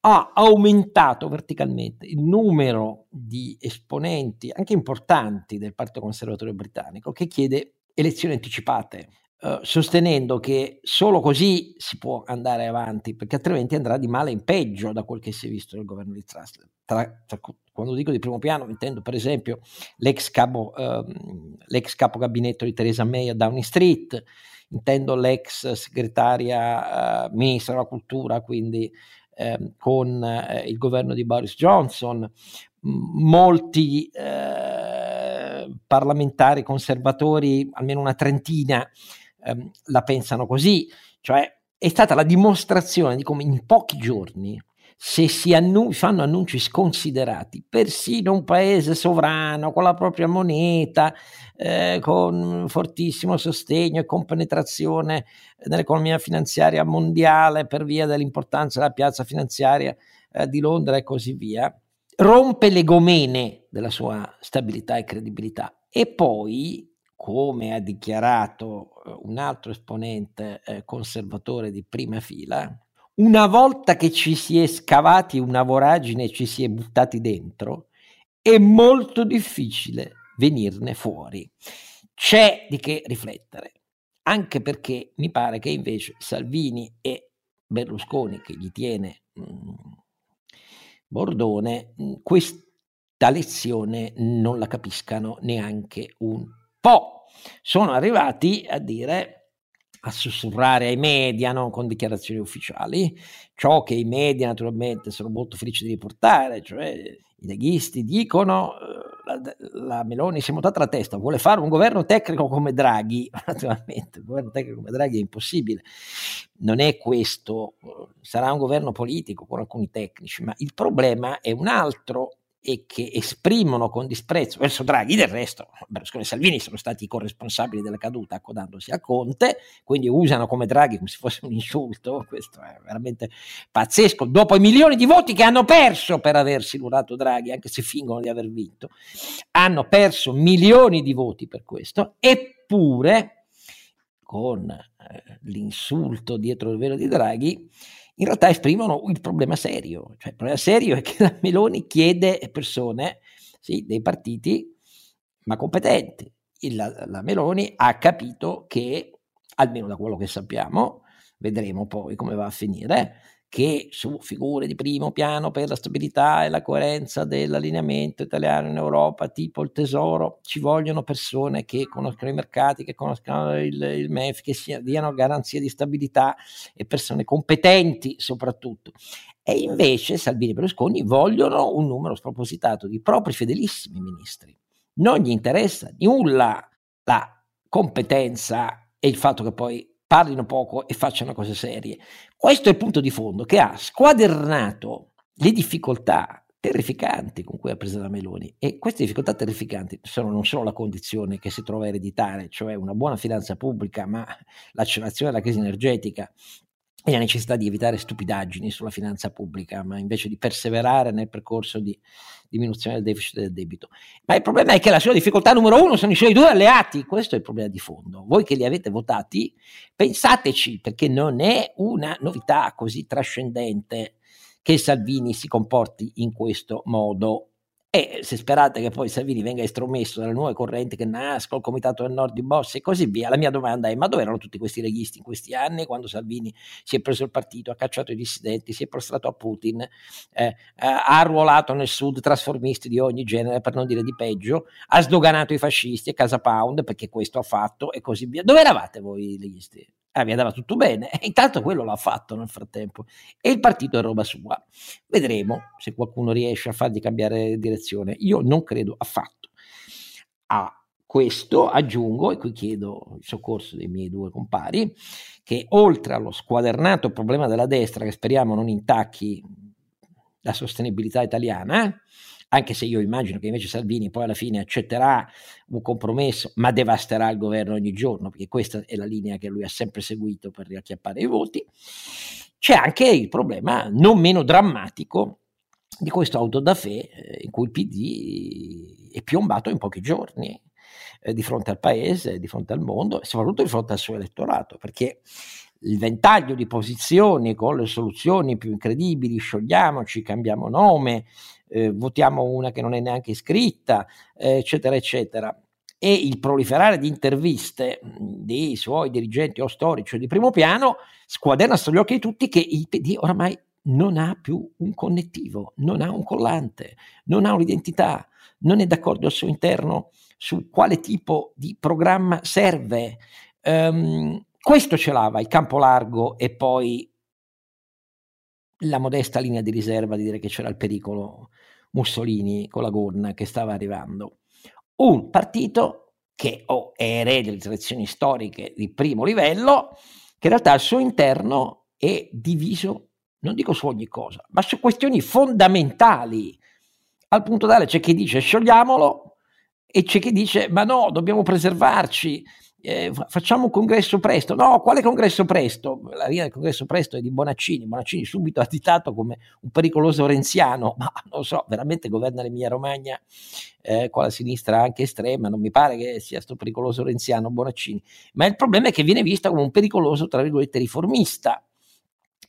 ha aumentato verticalmente il numero di esponenti, anche importanti, del Partito Conservatore britannico, che chiede elezioni anticipate eh, sostenendo che solo così si può andare avanti, perché altrimenti andrà di male in peggio da quel che si è visto nel governo di Truss. Tra, tra, quando dico di primo piano intendo per esempio l'ex capo, ehm, l'ex capo gabinetto di Theresa May a Downing Street, intendo l'ex segretaria eh, ministra della cultura, quindi eh, con eh, il governo di Boris Johnson, molti eh, parlamentari conservatori, almeno una trentina, ehm, la pensano così, cioè è stata la dimostrazione di come in pochi giorni se si annu- fanno annunci sconsiderati, persino un paese sovrano con la propria moneta, eh, con fortissimo sostegno e compenetrazione nell'economia finanziaria mondiale per via dell'importanza della piazza finanziaria eh, di Londra e così via, rompe le gomene della sua stabilità e credibilità. E poi, come ha dichiarato un altro esponente eh, conservatore di prima fila, una volta che ci si è scavati una voragine e ci si è buttati dentro, è molto difficile venirne fuori. C'è di che riflettere, anche perché mi pare che invece Salvini e Berlusconi, che gli tiene mh, mm, Bordone, mh, mm, questa lezione non la capiscano neanche un po'. Sono arrivati a dire a sussurrare ai media, non con dichiarazioni ufficiali, ciò che i media naturalmente sono molto felici di riportare, cioè i leghisti dicono eh, la, la Meloni si è montata la testa, vuole fare un governo tecnico come Draghi, naturalmente un governo tecnico come Draghi è impossibile, non è questo, sarà un governo politico con alcuni tecnici, ma il problema è un altro e che esprimono con disprezzo verso Draghi, del resto Berlusconi e Salvini sono stati i corresponsabili della caduta accodandosi a Conte, quindi usano come Draghi come se fosse un insulto, questo è veramente pazzesco, dopo i milioni di voti che hanno perso per aver simulato Draghi, anche se fingono di aver vinto, hanno perso milioni di voti per questo, eppure con eh, l'insulto dietro il velo di Draghi, in realtà esprimono il problema serio. Cioè, il problema serio è che la Meloni chiede persone, sì, dei partiti, ma competenti. La, la Meloni ha capito che, almeno da quello che sappiamo, vedremo poi come va a finire, che su figure di primo piano per la stabilità e la coerenza dell'allineamento italiano in Europa, tipo il Tesoro, ci vogliono persone che conoscono i mercati, che conoscono il, il MEF, che sia, diano garanzie di stabilità e persone competenti soprattutto. E invece Salvini e Berlusconi vogliono un numero spropositato di propri fedelissimi ministri. Non gli interessa nulla la competenza e il fatto che poi parlino poco e facciano cose serie. Questo è il punto di fondo che ha squadernato le difficoltà terrificanti con cui ha preso la Meloni e queste difficoltà terrificanti sono non solo la condizione che si trova a ereditare, cioè una buona finanza pubblica, ma l'accelerazione della crisi energetica e la necessità di evitare stupidaggini sulla finanza pubblica, ma invece di perseverare nel percorso di diminuzione del deficit del debito. Ma il problema è che la sua difficoltà numero uno sono i suoi due alleati, questo è il problema di fondo. Voi che li avete votati, pensateci, perché non è una novità così trascendente che Salvini si comporti in questo modo e se sperate che poi Salvini venga estromesso dalle nuove correnti che nascono, il Comitato del Nord di Bossi e così via, la mia domanda è: ma dove erano tutti questi leghisti in questi anni quando Salvini si è preso il partito, ha cacciato i dissidenti, si è prostrato a Putin, eh, ha arruolato nel sud trasformisti di ogni genere, per non dire di peggio, ha sdoganato i fascisti e Casa Pound perché questo ha fatto e così via? Dove eravate voi leghisti? Ah, vi andava tutto bene. E intanto quello l'ha fatto nel frattempo. E il partito è roba sua. Vedremo se qualcuno riesce a fargli cambiare direzione. Io non credo affatto. A questo aggiungo, e qui chiedo il soccorso dei miei due compari, che oltre allo squadernato problema della destra, che speriamo non intacchi la sostenibilità italiana, anche se io immagino che invece Salvini poi alla fine accetterà un compromesso, ma devasterà il governo ogni giorno, perché questa è la linea che lui ha sempre seguito per riacchiappare i voti. C'è anche il problema non meno drammatico di questo auto da fe eh, in cui il PD è piombato in pochi giorni eh, di fronte al paese, di fronte al mondo e soprattutto di fronte al suo elettorato, perché il ventaglio di posizioni con le soluzioni più incredibili, sciogliamoci, cambiamo nome, eh, votiamo una che non è neanche iscritta, eh, eccetera, eccetera. E il proliferare di interviste dei suoi dirigenti o storici di primo piano squaderna sugli occhi di tutti che il PD oramai non ha più un connettivo, non ha un collante, non ha un'identità, non è d'accordo al suo interno su quale tipo di programma serve. Um, questo ce l'ava il campo largo e poi la modesta linea di riserva di dire che c'era il pericolo Mussolini con la gonna che stava arrivando. Un partito che o è erede di tradizioni storiche di primo livello, che in realtà al suo interno è diviso, non dico su ogni cosa, ma su questioni fondamentali, al punto tale c'è chi dice sciogliamolo e c'è chi dice ma no, dobbiamo preservarci, eh, facciamo un congresso presto. No, quale congresso presto? La linea del congresso presto è di Bonaccini. Bonaccini subito additato come un pericoloso renziano, ma non so, veramente governa l'Emilia Romagna eh, con la sinistra anche estrema. Non mi pare che sia sto pericoloso renziano Bonaccini. Ma il problema è che viene vista come un pericoloso, tra virgolette, riformista.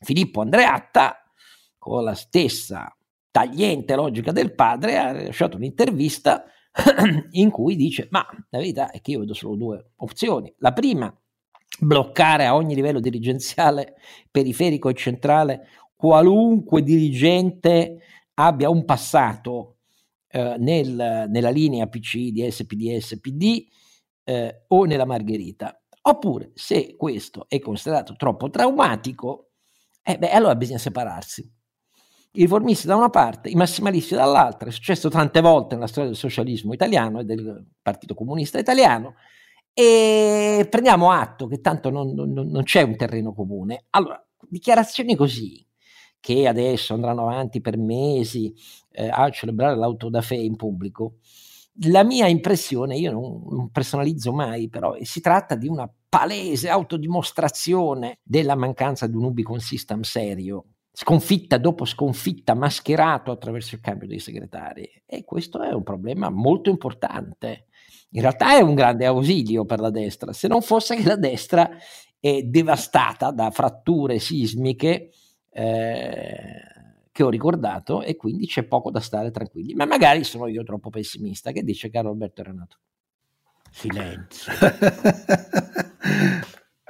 Filippo Andreatta, con la stessa tagliente logica del padre, ha lasciato un'intervista in cui dice, ma la verità è che io vedo solo due opzioni. La prima, bloccare a ogni livello dirigenziale, periferico e centrale, qualunque dirigente abbia un passato eh, nel, nella linea PC, DS, PDS, PD eh, o nella Margherita. Oppure, se questo è considerato troppo traumatico, eh beh, allora bisogna separarsi i riformisti da una parte, i massimalisti dall'altra, è successo tante volte nella storia del socialismo italiano e del Partito Comunista Italiano, e prendiamo atto che tanto non, non, non c'è un terreno comune. Allora, dichiarazioni così, che adesso andranno avanti per mesi eh, a celebrare l'auto da fé in pubblico, la mia impressione, io non, non personalizzo mai, però si tratta di una palese autodimostrazione della mancanza di un Ubicon System serio sconfitta dopo sconfitta, mascherato attraverso il cambio dei segretari. E questo è un problema molto importante. In realtà è un grande ausilio per la destra, se non fosse che la destra è devastata da fratture sismiche eh, che ho ricordato e quindi c'è poco da stare tranquilli. Ma magari sono io troppo pessimista. Che dice caro Alberto Renato? Silenzio.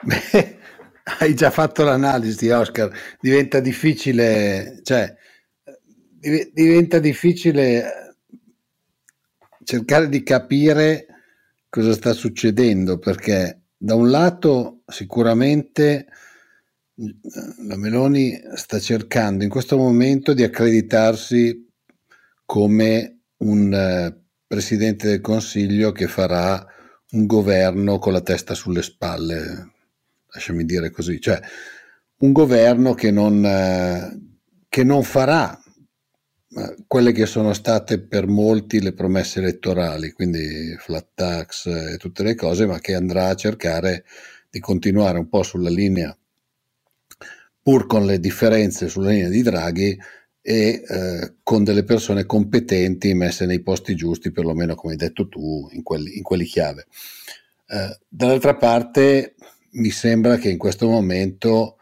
Beh, hai già fatto l'analisi, Oscar. Diventa difficile, cioè, diventa difficile cercare di capire cosa sta succedendo, perché da un lato sicuramente la Meloni sta cercando in questo momento di accreditarsi come un eh, presidente del Consiglio che farà un governo con la testa sulle spalle, lasciami dire così, cioè un governo che non, eh, che non farà quelle che sono state per molti le promesse elettorali, quindi flat tax e tutte le cose, ma che andrà a cercare di continuare un po' sulla linea, pur con le differenze sulla linea di Draghi e eh, con delle persone competenti messe nei posti giusti, perlomeno come hai detto tu, in quelli, in quelli chiave. Eh, dall'altra parte mi sembra che in questo momento,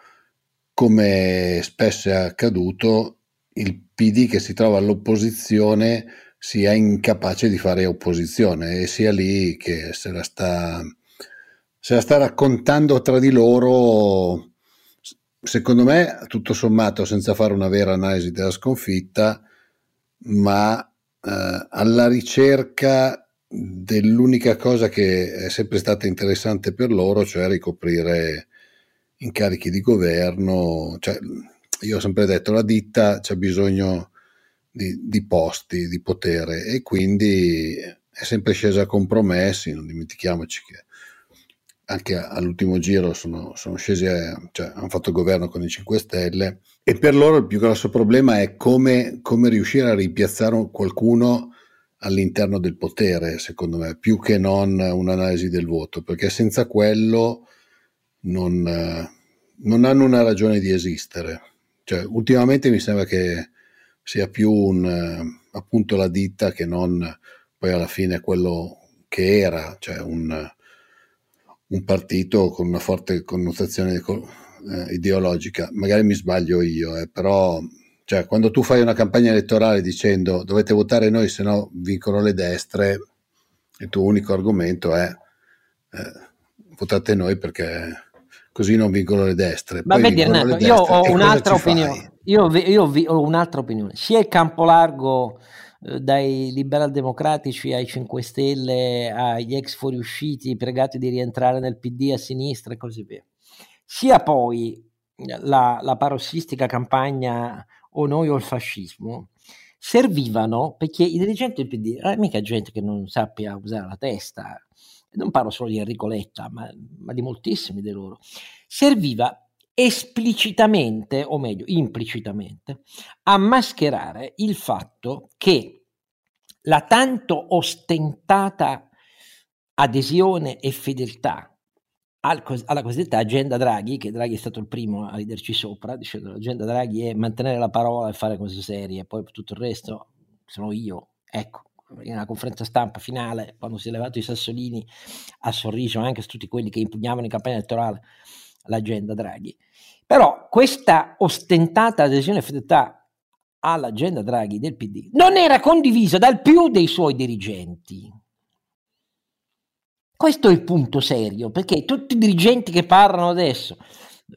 come spesso è accaduto, il PD che si trova all'opposizione sia incapace di fare opposizione e sia lì che se la sta, se la sta raccontando tra di loro, secondo me, tutto sommato, senza fare una vera analisi della sconfitta, ma eh, alla ricerca dell'unica cosa che è sempre stata interessante per loro, cioè ricoprire incarichi di governo. Cioè, io ho sempre detto la ditta c'è bisogno di, di, posti, di potere e quindi è sempre scesa a compromessi, non dimentichiamoci che anche all'ultimo giro sono, sono scesi, a, cioè hanno fatto governo con i 5 Stelle e per loro il più grosso problema è come, come riuscire a rimpiazzare qualcuno all'interno del potere, secondo me, più che non un'analisi del voto, perché senza quello non, non hanno una ragione di esistere. Cioè, ultimamente mi sembra che sia più un, appunto la ditta che non poi alla fine quello che era, cioè un, un partito con una forte connotazione eh, ideologica. Magari mi sbaglio io, eh, però cioè, quando tu fai una campagna elettorale dicendo dovete votare noi, se no vincono le destre, il tuo unico argomento è eh, votate noi perché così non vincono le destre. Ma vedi Renato, io ho un'altra opinione. Io, io, ho un'altra opinione. Sia il campo largo eh, dai liberal-democratici ai 5 Stelle, agli ex fuoriusciti pregati di rientrare nel PD a sinistra e così via. Sia poi la, la parossistica campagna o noi o il fascismo, servivano perché i dirigenti del PD, non è mica gente che non sappia usare la testa, non parlo solo di Enrico Letta, ma, ma di moltissimi di loro, serviva esplicitamente, o meglio, implicitamente, a mascherare il fatto che la tanto ostentata adesione e fedeltà alla cosiddetta agenda Draghi, che Draghi è stato il primo a riderci sopra, dicendo l'agenda Draghi è mantenere la parola e fare cose serie, poi tutto il resto sono io. Ecco, in una conferenza stampa finale, quando si è levato i sassolini, ha sorriso anche su tutti quelli che impugnavano in campagna elettorale l'agenda Draghi. Però questa ostentata adesione e fedeltà all'agenda Draghi del PD non era condivisa dal più dei suoi dirigenti. Questo è il punto serio, perché tutti i dirigenti che parlano adesso,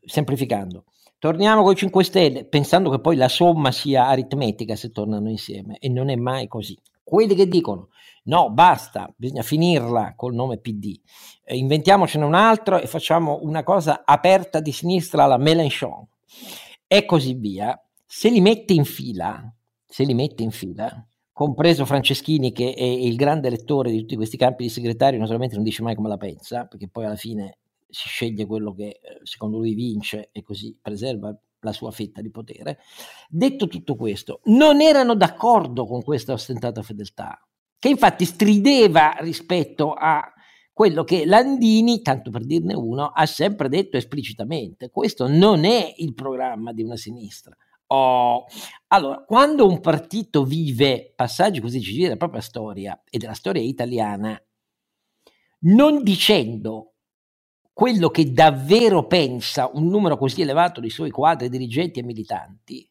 semplificando, torniamo con i 5 Stelle, pensando che poi la somma sia aritmetica se tornano insieme, e non è mai così. Quelli che dicono no, basta, bisogna finirla col nome PD, eh, inventiamocene un altro e facciamo una cosa aperta di sinistra alla Mélenchon e così via, se li mette in fila, se li mette in fila, compreso Franceschini che è il grande lettore di tutti questi campi di segretario, naturalmente non dice mai come la pensa, perché poi alla fine si sceglie quello che eh, secondo lui vince e così preserva la sua fetta di potere. Detto tutto questo, non erano d'accordo con questa ostentata fedeltà, che infatti strideva rispetto a quello che Landini, tanto per dirne uno, ha sempre detto esplicitamente. Questo non è il programma di una sinistra. Oh. Allora, quando un partito vive passaggi così decisivi della propria storia e della storia italiana, non dicendo quello che davvero pensa un numero così elevato di suoi quadri, dirigenti e militanti,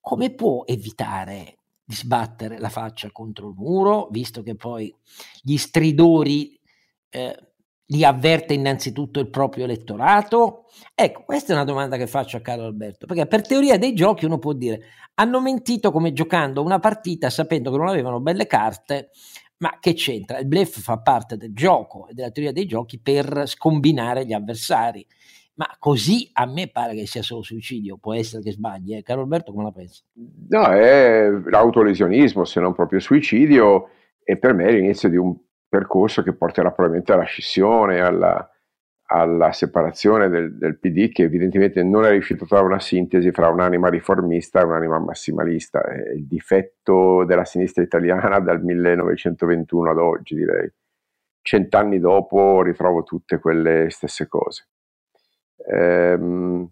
come può evitare di sbattere la faccia contro il muro, visto che poi gli stridori eh, li avverte innanzitutto il proprio elettorato? Ecco, questa è una domanda che faccio a Carlo Alberto, perché per teoria dei giochi uno può dire hanno mentito come giocando una partita sapendo che non avevano belle carte, ma che c'entra? Il bluff fa parte del gioco e della teoria dei giochi per scombinare gli avversari. Ma così a me pare che sia solo suicidio, può essere che sbagli, eh? Carlo Alberto come la pensa? No, è l'autolesionismo, se non proprio suicidio, e per me è l'inizio di un percorso che porterà probabilmente alla scissione, alla, alla separazione del, del, PD che evidentemente non è riuscito a trovare una sintesi fra un'anima riformista e un'anima massimalista. È il difetto della sinistra italiana dal 1921 ad oggi, direi. Cent'anni dopo ritrovo tutte quelle stesse cose. Ehm,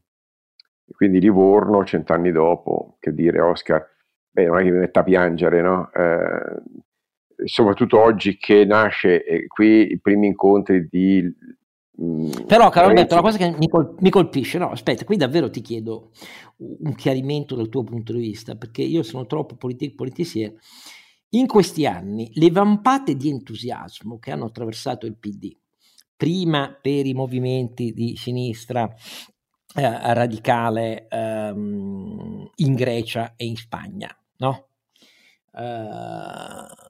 quindi Livorno, cent'anni dopo, che dire Oscar, beh, non è che mi metta a piangere, no? Eh, soprattutto oggi che nasce eh, qui i primi incontri di... Mh, mm, Però, caro Alberto, la cosa che mi, col- mi, colpisce, no, aspetta, qui davvero ti chiedo un chiarimento dal tuo punto di vista, perché io sono troppo politi- politicier. In questi anni le vampate di entusiasmo che hanno attraversato il PD, prima per i movimenti di sinistra eh, radicale ehm, in Grecia e in Spagna, no? Uh,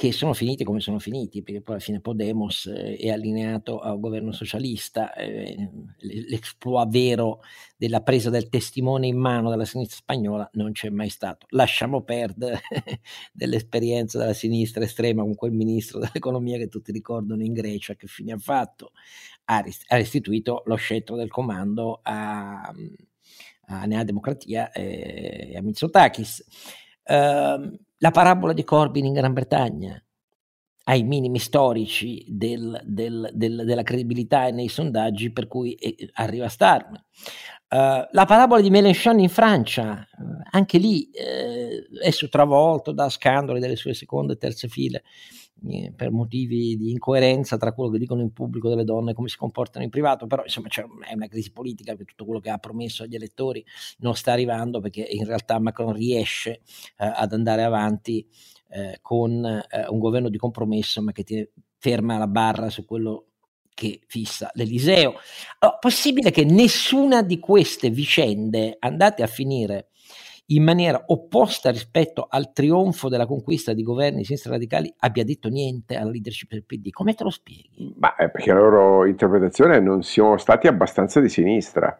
che sono finiti come sono finiti, perché poi alla fine Podemos eh, è allineato al governo socialista, eh, l'esploit vero della presa del testimone in mano dalla sinistra spagnola non c'è mai stato. Lasciamo perdere dell'esperienza della sinistra estrema con quel ministro dell'economia che tutti ricordano in Grecia, che fine ha fatto? Ha, restituito lo scettro del comando a, a Nea Democratia e a Mitsotakis. Uh, la parabola di Corbyn in Gran Bretagna, ai minimi storici del, del, del, della credibilità nei sondaggi, per cui eh, arriva Starmer. Uh, la parabola di Mélenchon in Francia, uh, anche lì eh, è travolto da scandali delle sue seconde e terze file eh, per motivi di incoerenza tra quello che dicono in pubblico delle donne e come si comportano in privato, però insomma è una crisi politica che tutto quello che ha promesso agli elettori non sta arrivando perché in realtà Macron riesce eh, ad andare avanti eh, con eh, un governo di compromesso ma che tiene ferma la barra su quello che fissa l'Eliseo. Allora, possibile che nessuna di queste vicende andate a finire in maniera opposta rispetto al trionfo della conquista di governi sinistra radicali abbia detto niente alla leadership del PD. Come te lo spieghi? È perché la loro interpretazione non siamo stati abbastanza di sinistra.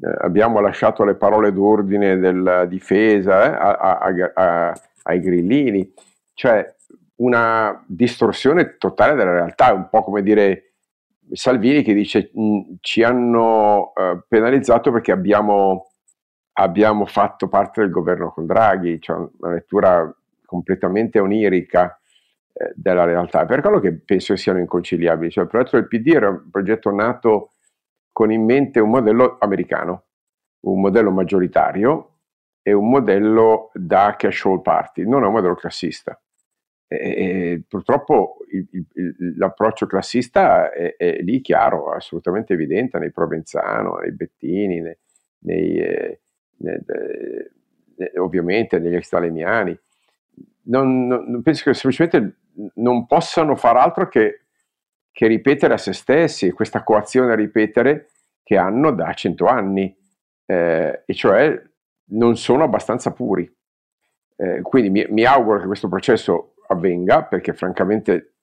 Eh, abbiamo lasciato le parole d'ordine della difesa eh, a, a, a, ai grillini. Cioè, una distorsione totale della realtà, un po' come dire Salvini che dice ci hanno uh, penalizzato perché abbiamo, abbiamo, fatto parte del governo con Draghi, cioè una lettura completamente onirica eh, della realtà. Per quello che penso siano inconciliabili, cioè il progetto del PD era un progetto nato con in mente un modello americano, un modello maggioritario e un modello da cash all party, non è un modello classista. E, purtroppo il, il, l'approccio classista è, è, lì chiaro, assolutamente evidente nei Provenzano, nei Bettini, nei, nei, eh, ovviamente negli stalemiani. Non, non, penso che semplicemente non possano far altro che, che ripetere a se stessi questa coazione a ripetere che hanno da cento anni, eh, e cioè non sono abbastanza puri. Eh, quindi mi, mi, auguro che questo processo avvenga, perché francamente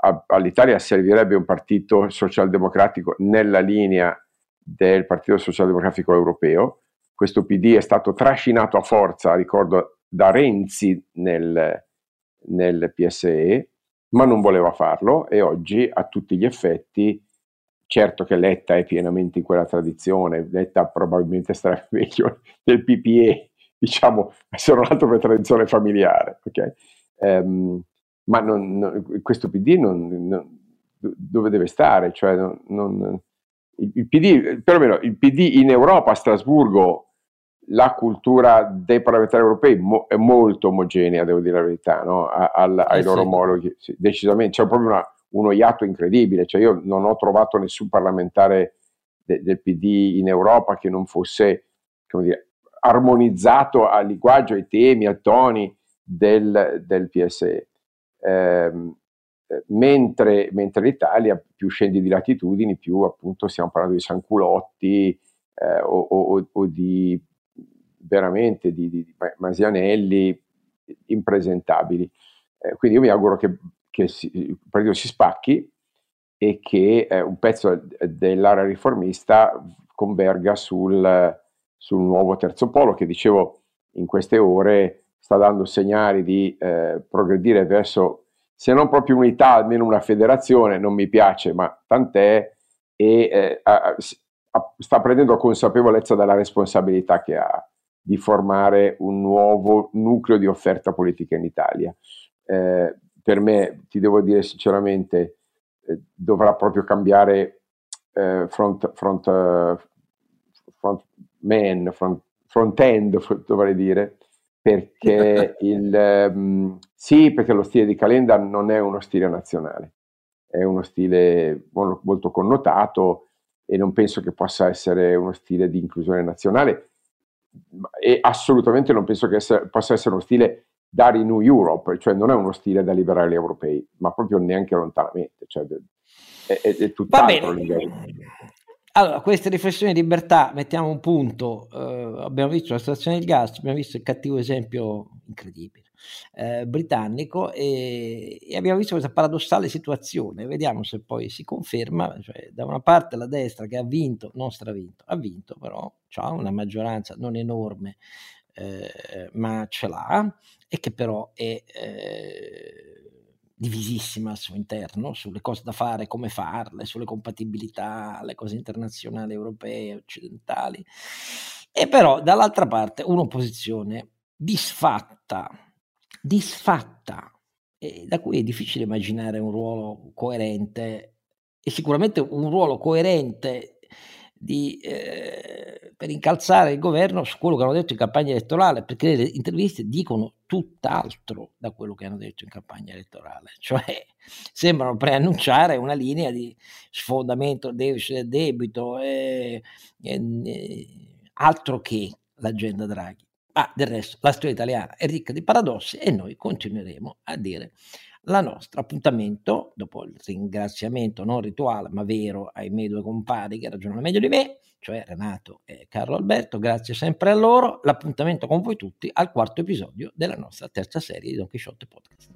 a, all'Italia servirebbe un partito socialdemocratico nella linea del Partito Socialdemocratico Europeo. Questo PD è stato trascinato a forza, ricordo, da Renzi nel, nel PSE, ma non voleva farlo e oggi a tutti gli effetti, certo che Letta è pienamente in quella tradizione, Letta probabilmente starà meglio nel PPE, diciamo, se non altro per tradizione familiare, ok? Um, ma non, non, questo PD non, non, dove deve stare? Cioè il, il, PD, perlomeno il PD in Europa, a Strasburgo, la cultura dei parlamentari europei mo- è molto omogenea, devo dire la verità, no? a, al, ai eh loro sì. omologhi, sì, decisamente, c'è proprio una, uno iato incredibile, cioè io non ho trovato nessun parlamentare de- del PD in Europa che non fosse, come dire, armonizzato al linguaggio, ai temi, ai toni del, del PSE. Ehm, eh, mentre, mentre l'Italia più scendi di latitudini, più appunto stiamo parlando di Sanculotti eh, o, o, o di veramente di, di, di Masianelli impresentabili. Eh, quindi io mi auguro che, che si, si spacchi e che eh, un pezzo dell'area riformista converga sul, sul, nuovo terzo polo che dicevo in queste ore sta dando segnali di eh, progredire verso, se non proprio unità, almeno una federazione, non mi piace, ma tant'è, e eh, a, a, sta prendendo consapevolezza della responsabilità che ha di formare un nuovo nucleo di offerta politica in Italia. Eh, per me, ti devo dire sinceramente, eh, dovrà proprio cambiare eh, front, front, uh, front man, front, front end, dovrei dire, perché il, um, sì, perché lo stile di Calenda non è uno stile nazionale, è uno stile molto connotato e non penso che possa essere uno stile di inclusione nazionale e assolutamente non penso che essere, possa essere uno stile da Renew Europe, cioè non è uno stile da liberali europei, ma proprio neanche lontanamente, cioè è, è, è tutt'altro livello. Allora, queste riflessioni di libertà, mettiamo un punto, eh, abbiamo visto la situazione del gas, abbiamo visto il cattivo esempio incredibile eh, britannico e, e, abbiamo visto questa paradossale situazione, vediamo se poi si conferma, cioè, da una parte la destra che ha vinto, non stravinto, ha vinto però, ha una maggioranza non enorme, eh, ma ce l'ha e che però è eh, divisissima al suo interno sulle cose da fare, come farle, sulle compatibilità, le cose internazionali, europee, occidentali. E però dall'altra parte un'opposizione disfatta disfatta, da cui è difficile immaginare un ruolo coerente e sicuramente un ruolo coerente di, eh, per incalzare il governo su quello che hanno detto in campagna elettorale, perché le interviste dicono tutt'altro da quello che hanno detto in campagna elettorale, cioè sembrano preannunciare una linea di sfondamento del debito, e, e, altro che l'agenda Draghi. Ma del resto la storia italiana è ricca di paradossi e noi continueremo a dire la nostra appuntamento, dopo il ringraziamento non rituale ma vero ai miei due compari che ragionano meglio di me, cioè Renato e Carlo Alberto, grazie sempre a loro, l'appuntamento con voi tutti al quarto episodio della nostra terza serie di Don Quixote Podcast.